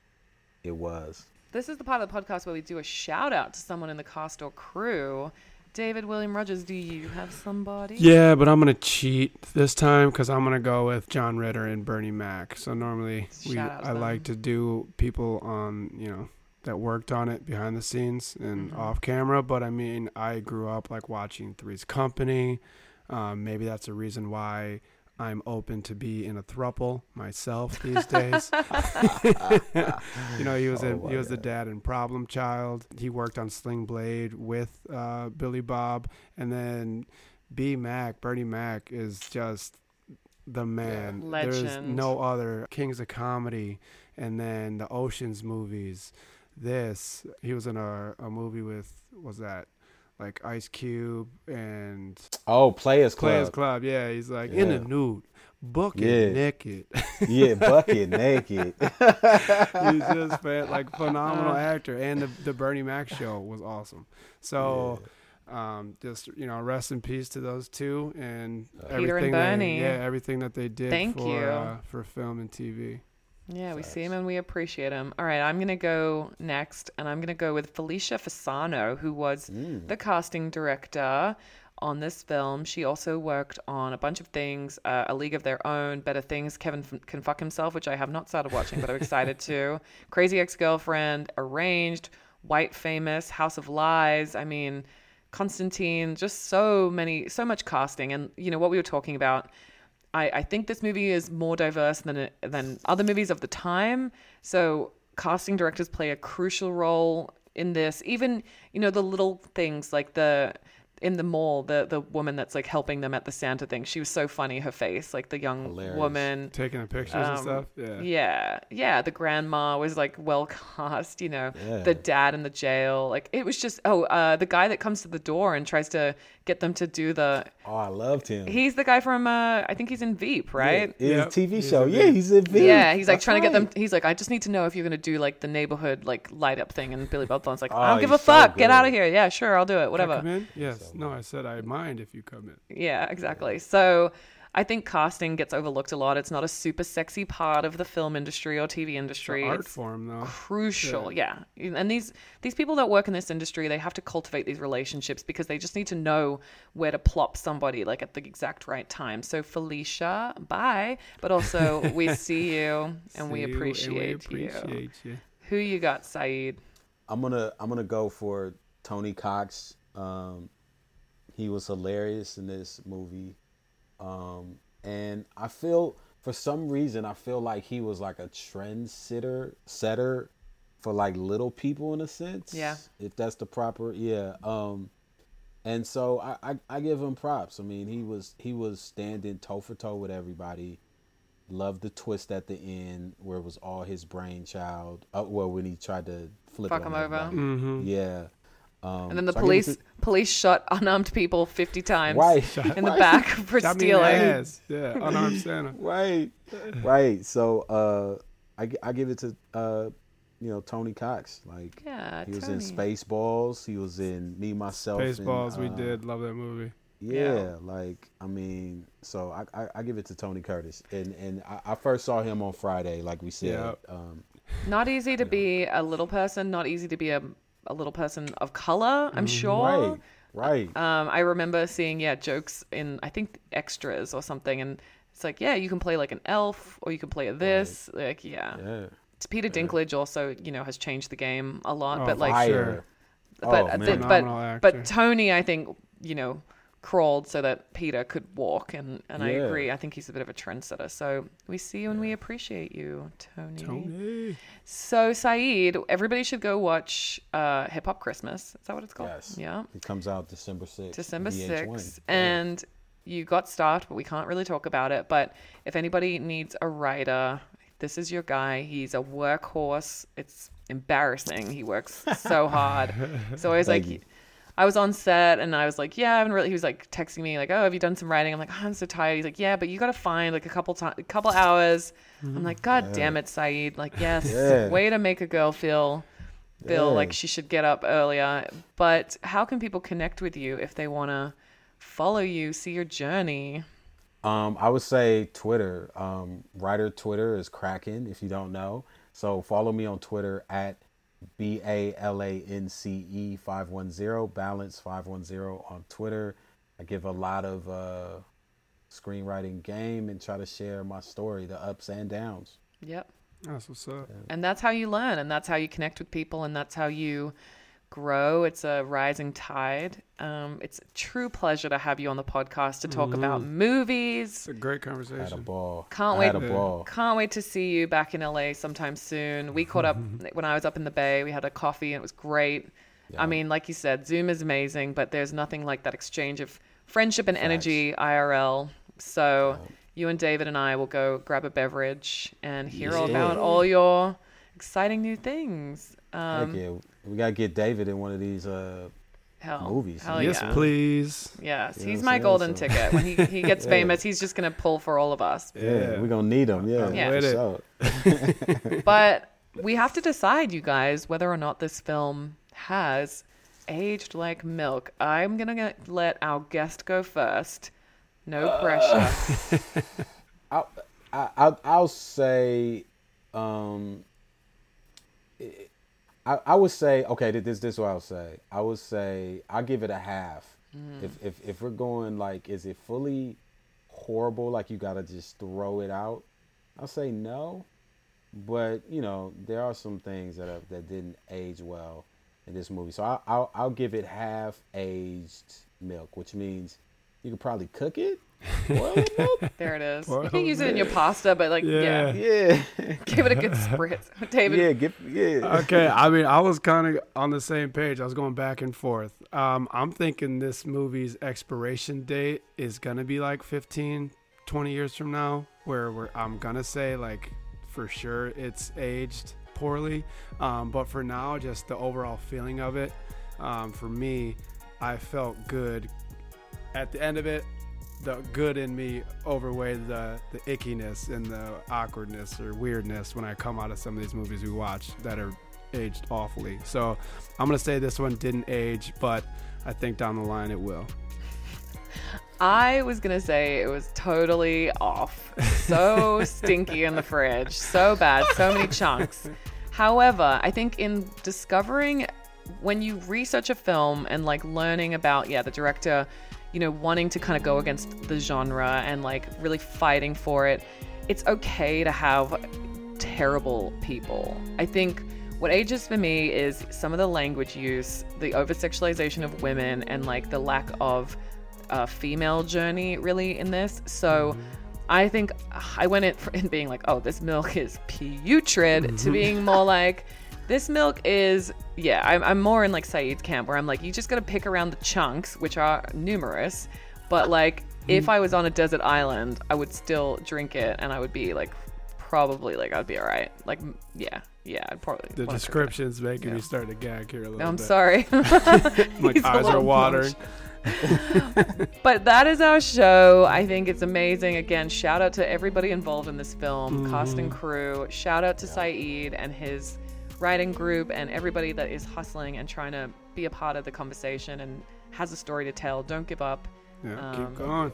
it was. This is the part of the podcast where we do a shout out to someone in the cast or crew. David William Rogers, do you have somebody? Yeah, but I'm gonna cheat this time because I'm gonna go with John Ritter and Bernie Mac. So normally we, Shout I them. like to do people on you know that worked on it behind the scenes and Mhm. off camera. But I mean, I grew up like watching Three's Company. Um, maybe that's a reason why I'm open to be in a thruple myself these days. you know, he was Oh a, he was the God. dad in Problem Child. He worked on Sling Blade with uh, Billy Bob, and then B Mac, Bernie Mac is just the man. There's Legend. no other Kings of Comedy, and then the Ocean's movies. This he was in a, a movie with was that like Ice Cube and Oh, Players Club. Players Club. Yeah, he's like in the Yeah. nude, bucket Yeah. naked. yeah, bucket naked. he's just fan, like phenomenal actor, and the the Bernie Mac show was awesome. So, um, just you know, rest in peace to those two and Peter and everything. Bernie. They, yeah, everything that they did Thank for you. Uh, for film and TV. Yeah, we see him and we appreciate him. All right, I'm going to go next, and I'm going to go with Felicia Fasano, who was Mm. the casting director on this film. She also worked on a bunch of things uh, A League of Their Own, Better Things, Kevin F- Can Fuck Himself, which I have not started watching, but I'm excited to. Crazy Ex Girlfriend, Arranged, White Famous, House of Lies. I mean, Constantine, just so many, so much casting. And, you know, what we were talking about. I, I think this movie is more diverse than it, than other movies of the time. So casting directors play a crucial role in this. Even you know the little things like the in the mall, the the woman that's like helping them at the Santa thing. She was so funny. Her face, like the young Hilarious. woman. Taking the pictures and Um, stuff. Yeah. Yeah, yeah. The grandma was like well cast. You know, Yeah. the dad in the jail. Like it was just oh, uh, the guy that comes to the door and tries to get them to do the. Oh, I loved him. He's the guy from uh, I think he's in Veep, right? Yeah, Yep. a TV He's show. in Yeah, he's in Veep. Yeah, he's like That's trying to get them. He's like, I just need to know if you're gonna do like the neighborhood like light up thing. And Billy Bob Thornton's like, Oh, I don't give a so fuck. Get out of here. Yeah, sure, I'll do it. Can I Whatever. come in? Yes. No, I said I mind if you come in. Yeah, exactly. So I think casting gets overlooked a lot. It's not a super sexy part of the film industry or TV industry. an art It's form, though. crucial. Yeah. And these these people that work in this industry, they have to cultivate these relationships because they just need to know where to plop somebody like at the exact right time. So Felicia, bye. But also we see you and we See you appreciate, we you. you. Who you got, Saeed? I'm gonna I'm gonna go for Tony Cox. Um, he was hilarious in this movie, um, and I feel for some reason I feel like he was like a trend sitter setter for like little people in a sense. Yeah. if that's the proper yeah. Um, and so I, I I give him props. I mean he was he was standing toe for toe with everybody. Loved the twist at the end where it was all his brainchild. Uh, well, when he tried to flip Fuck it him over. Mm-hmm. Yeah. Um, And then the so I give it police to- police shot unarmed people 50 times right, in the back for Shot me stealing. ass. Yeah, unarmed Santa. right, right. So uh, I I give it to uh, you know Tony Cox. Like Yeah, he was Tony. in Spaceballs. He was in Me Myself. and, Baseballs, we uh, did love that movie. Yeah, Yeah. like I mean, so I, I I give it to Tony Curtis, and and I, I first saw him on Friday, like we said. Yep. Um, Not easy to be a little person, not easy to be a, a little person of color, I'm Mm-hmm. sure. right, right. Um, I remember seeing, yeah, jokes in, I think, extras or something. And it's like, yeah, you can play like an elf or you can play a this. Like, yeah. yeah. It's Peter Dinklage also, you know, has changed the game a lot. Oh, but like, Fire. sure. but, oh, uh, man. th- but, but Tony, I think, you know, crawled so that Peter could walk. And, and I Yeah. agree. I think he's a bit of a trendsetter. So we see you and we appreciate you, Tony. Tony. So Saeed, everybody should go watch uh, Hip Hop Christmas. Is that what it's called? Yes. Yeah, It comes out December 6th. December VH1. sixth, Yeah. and you got staffed, but we can't really talk about it. But if anybody needs a writer, this is your guy. He's a workhorse. It's embarrassing. He works so hard. So I was Thank like. you. I was on set and I was like, yeah, I haven't really. He was like texting me like, oh, have you done some writing? I'm like, oh, I'm so tired. He's like, yeah, but you got to find like a couple time, a couple hours. I'm like, God damn it, Saeed. Like, yes, Yeah. way to make a girl feel feel Yeah. like she should get up earlier. But how can people connect with you if they want to follow you, see your journey? Um, I would say Twitter. Um, writer Twitter is cracking. If you don't know, so follow me on Twitter at b a l a n c e five one zero balance five one zero on Twitter. I give a lot of uh, screenwriting game and try to share my story, the ups and downs. Yep. That's what's up. And that's how you learn, and that's how you connect with people, and that's how you grow. It's a rising tide. Um, it's a true pleasure to have you on the podcast to talk about movies. It's a great I had a conversation. ball. Can't I had wait- a ball. Can't wait to see you back in LA sometime soon. We caught up when I was up in the Bay. We had a coffee and it was great. I mean, like you said, Zoom is amazing, but there's nothing like that exchange of friendship and energy IRL. So you and David and I will go grab a beverage and hear all about all your exciting new things. Heck Um, yeah, we gotta get David in one of these. Uh, hell, Movies. Hell yes, yeah. please. Yes, You know he's my golden So- ticket. When he, he gets Yeah. famous, he's just gonna pull for all of us. yeah, Yeah. we're gonna need him. Yeah, Yeah. for sure. but we have to decide, you guys, whether or not this film has aged like milk. I'm gonna get- let our guest go first. No pressure. I'll, I- I'll, I'll say um, it, I I would say okay. This this is what I'll say. I would say I give it a half. Mm-hmm. If if if we're going like, is it fully horrible? Like you gotta just throw it out. I'll say no, but you know there are some things that are, that didn't age well in this movie. So I, I'll I'll give it half aged milk, which means you could probably cook it. Boil the milk. There it is. Well, you can use it in your pasta, but like, yeah, Yeah. Yeah, give it a good spritz. David, yeah, get yeah. okay, I mean, I was kind of on the same page. I was going back and forth. Um, I'm thinking this movie's expiration date is gonna be like 15, 20 years from now, where we're, I'm gonna say like for sure it's aged poorly. Um, but for now, just the overall feeling of it, um, for me, I felt good. At the end of it, the good in me overweighed the the ickiness and the awkwardness or weirdness when I come out of some of these movies we watch that are aged awfully. So I'm gonna say this one didn't age, but I think down the line it will. I was gonna say it was totally off. So stinky in the fridge, so bad, so many chunks. However, I think in discovering when you research a film and like learning about yeah the director, you know, wanting to kind of go against the genre and like really fighting for it, it's okay to have terrible people. I think what ages for me is some of the language use, the over sexualization of women, and like the lack of uh, female journey really in this. So I think I went in, in being like, oh, this milk is putrid, to being more like, this milk is, yeah, I'm, I'm more in like Saeed's camp where I'm like, you just got to pick around the chunks, which are numerous. But like, if mm. I was on a desert island, I would still drink it and I would be like, probably like, I'd be all right. Like, yeah, yeah, I'd probably. The description's making Yeah. me start to gag here a little I'm bit. sorry. My He's eyes are watering. but that is our show. I think it's amazing. Again, shout out to everybody involved in this film, cast and mm. crew. Shout out to Saeed and his writing group and everybody that is hustling and trying to be a part of the conversation and has a story to tell. Don't give up. Yeah, Um, keep going.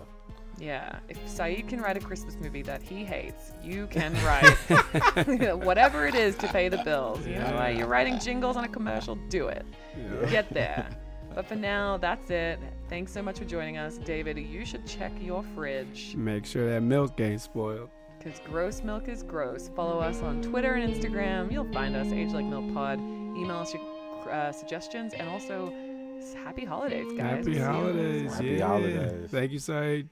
Yeah, if Saeed can write a Christmas movie that he hates, you can write whatever it is to pay the bills. You know, like you're writing jingles on a commercial, do it Yeah. get there. But for now, that's it. Thanks so much for joining us. David, you should check your fridge Make sure that milk ain't spoiled. Because gross milk is gross. Follow us on Twitter and Instagram. You'll find us, Age Like Milk Pod. Email us your uh, suggestions and also happy holidays, guys. Happy See you- holidays. Happy yeah. holidays. Thank you, Saeed.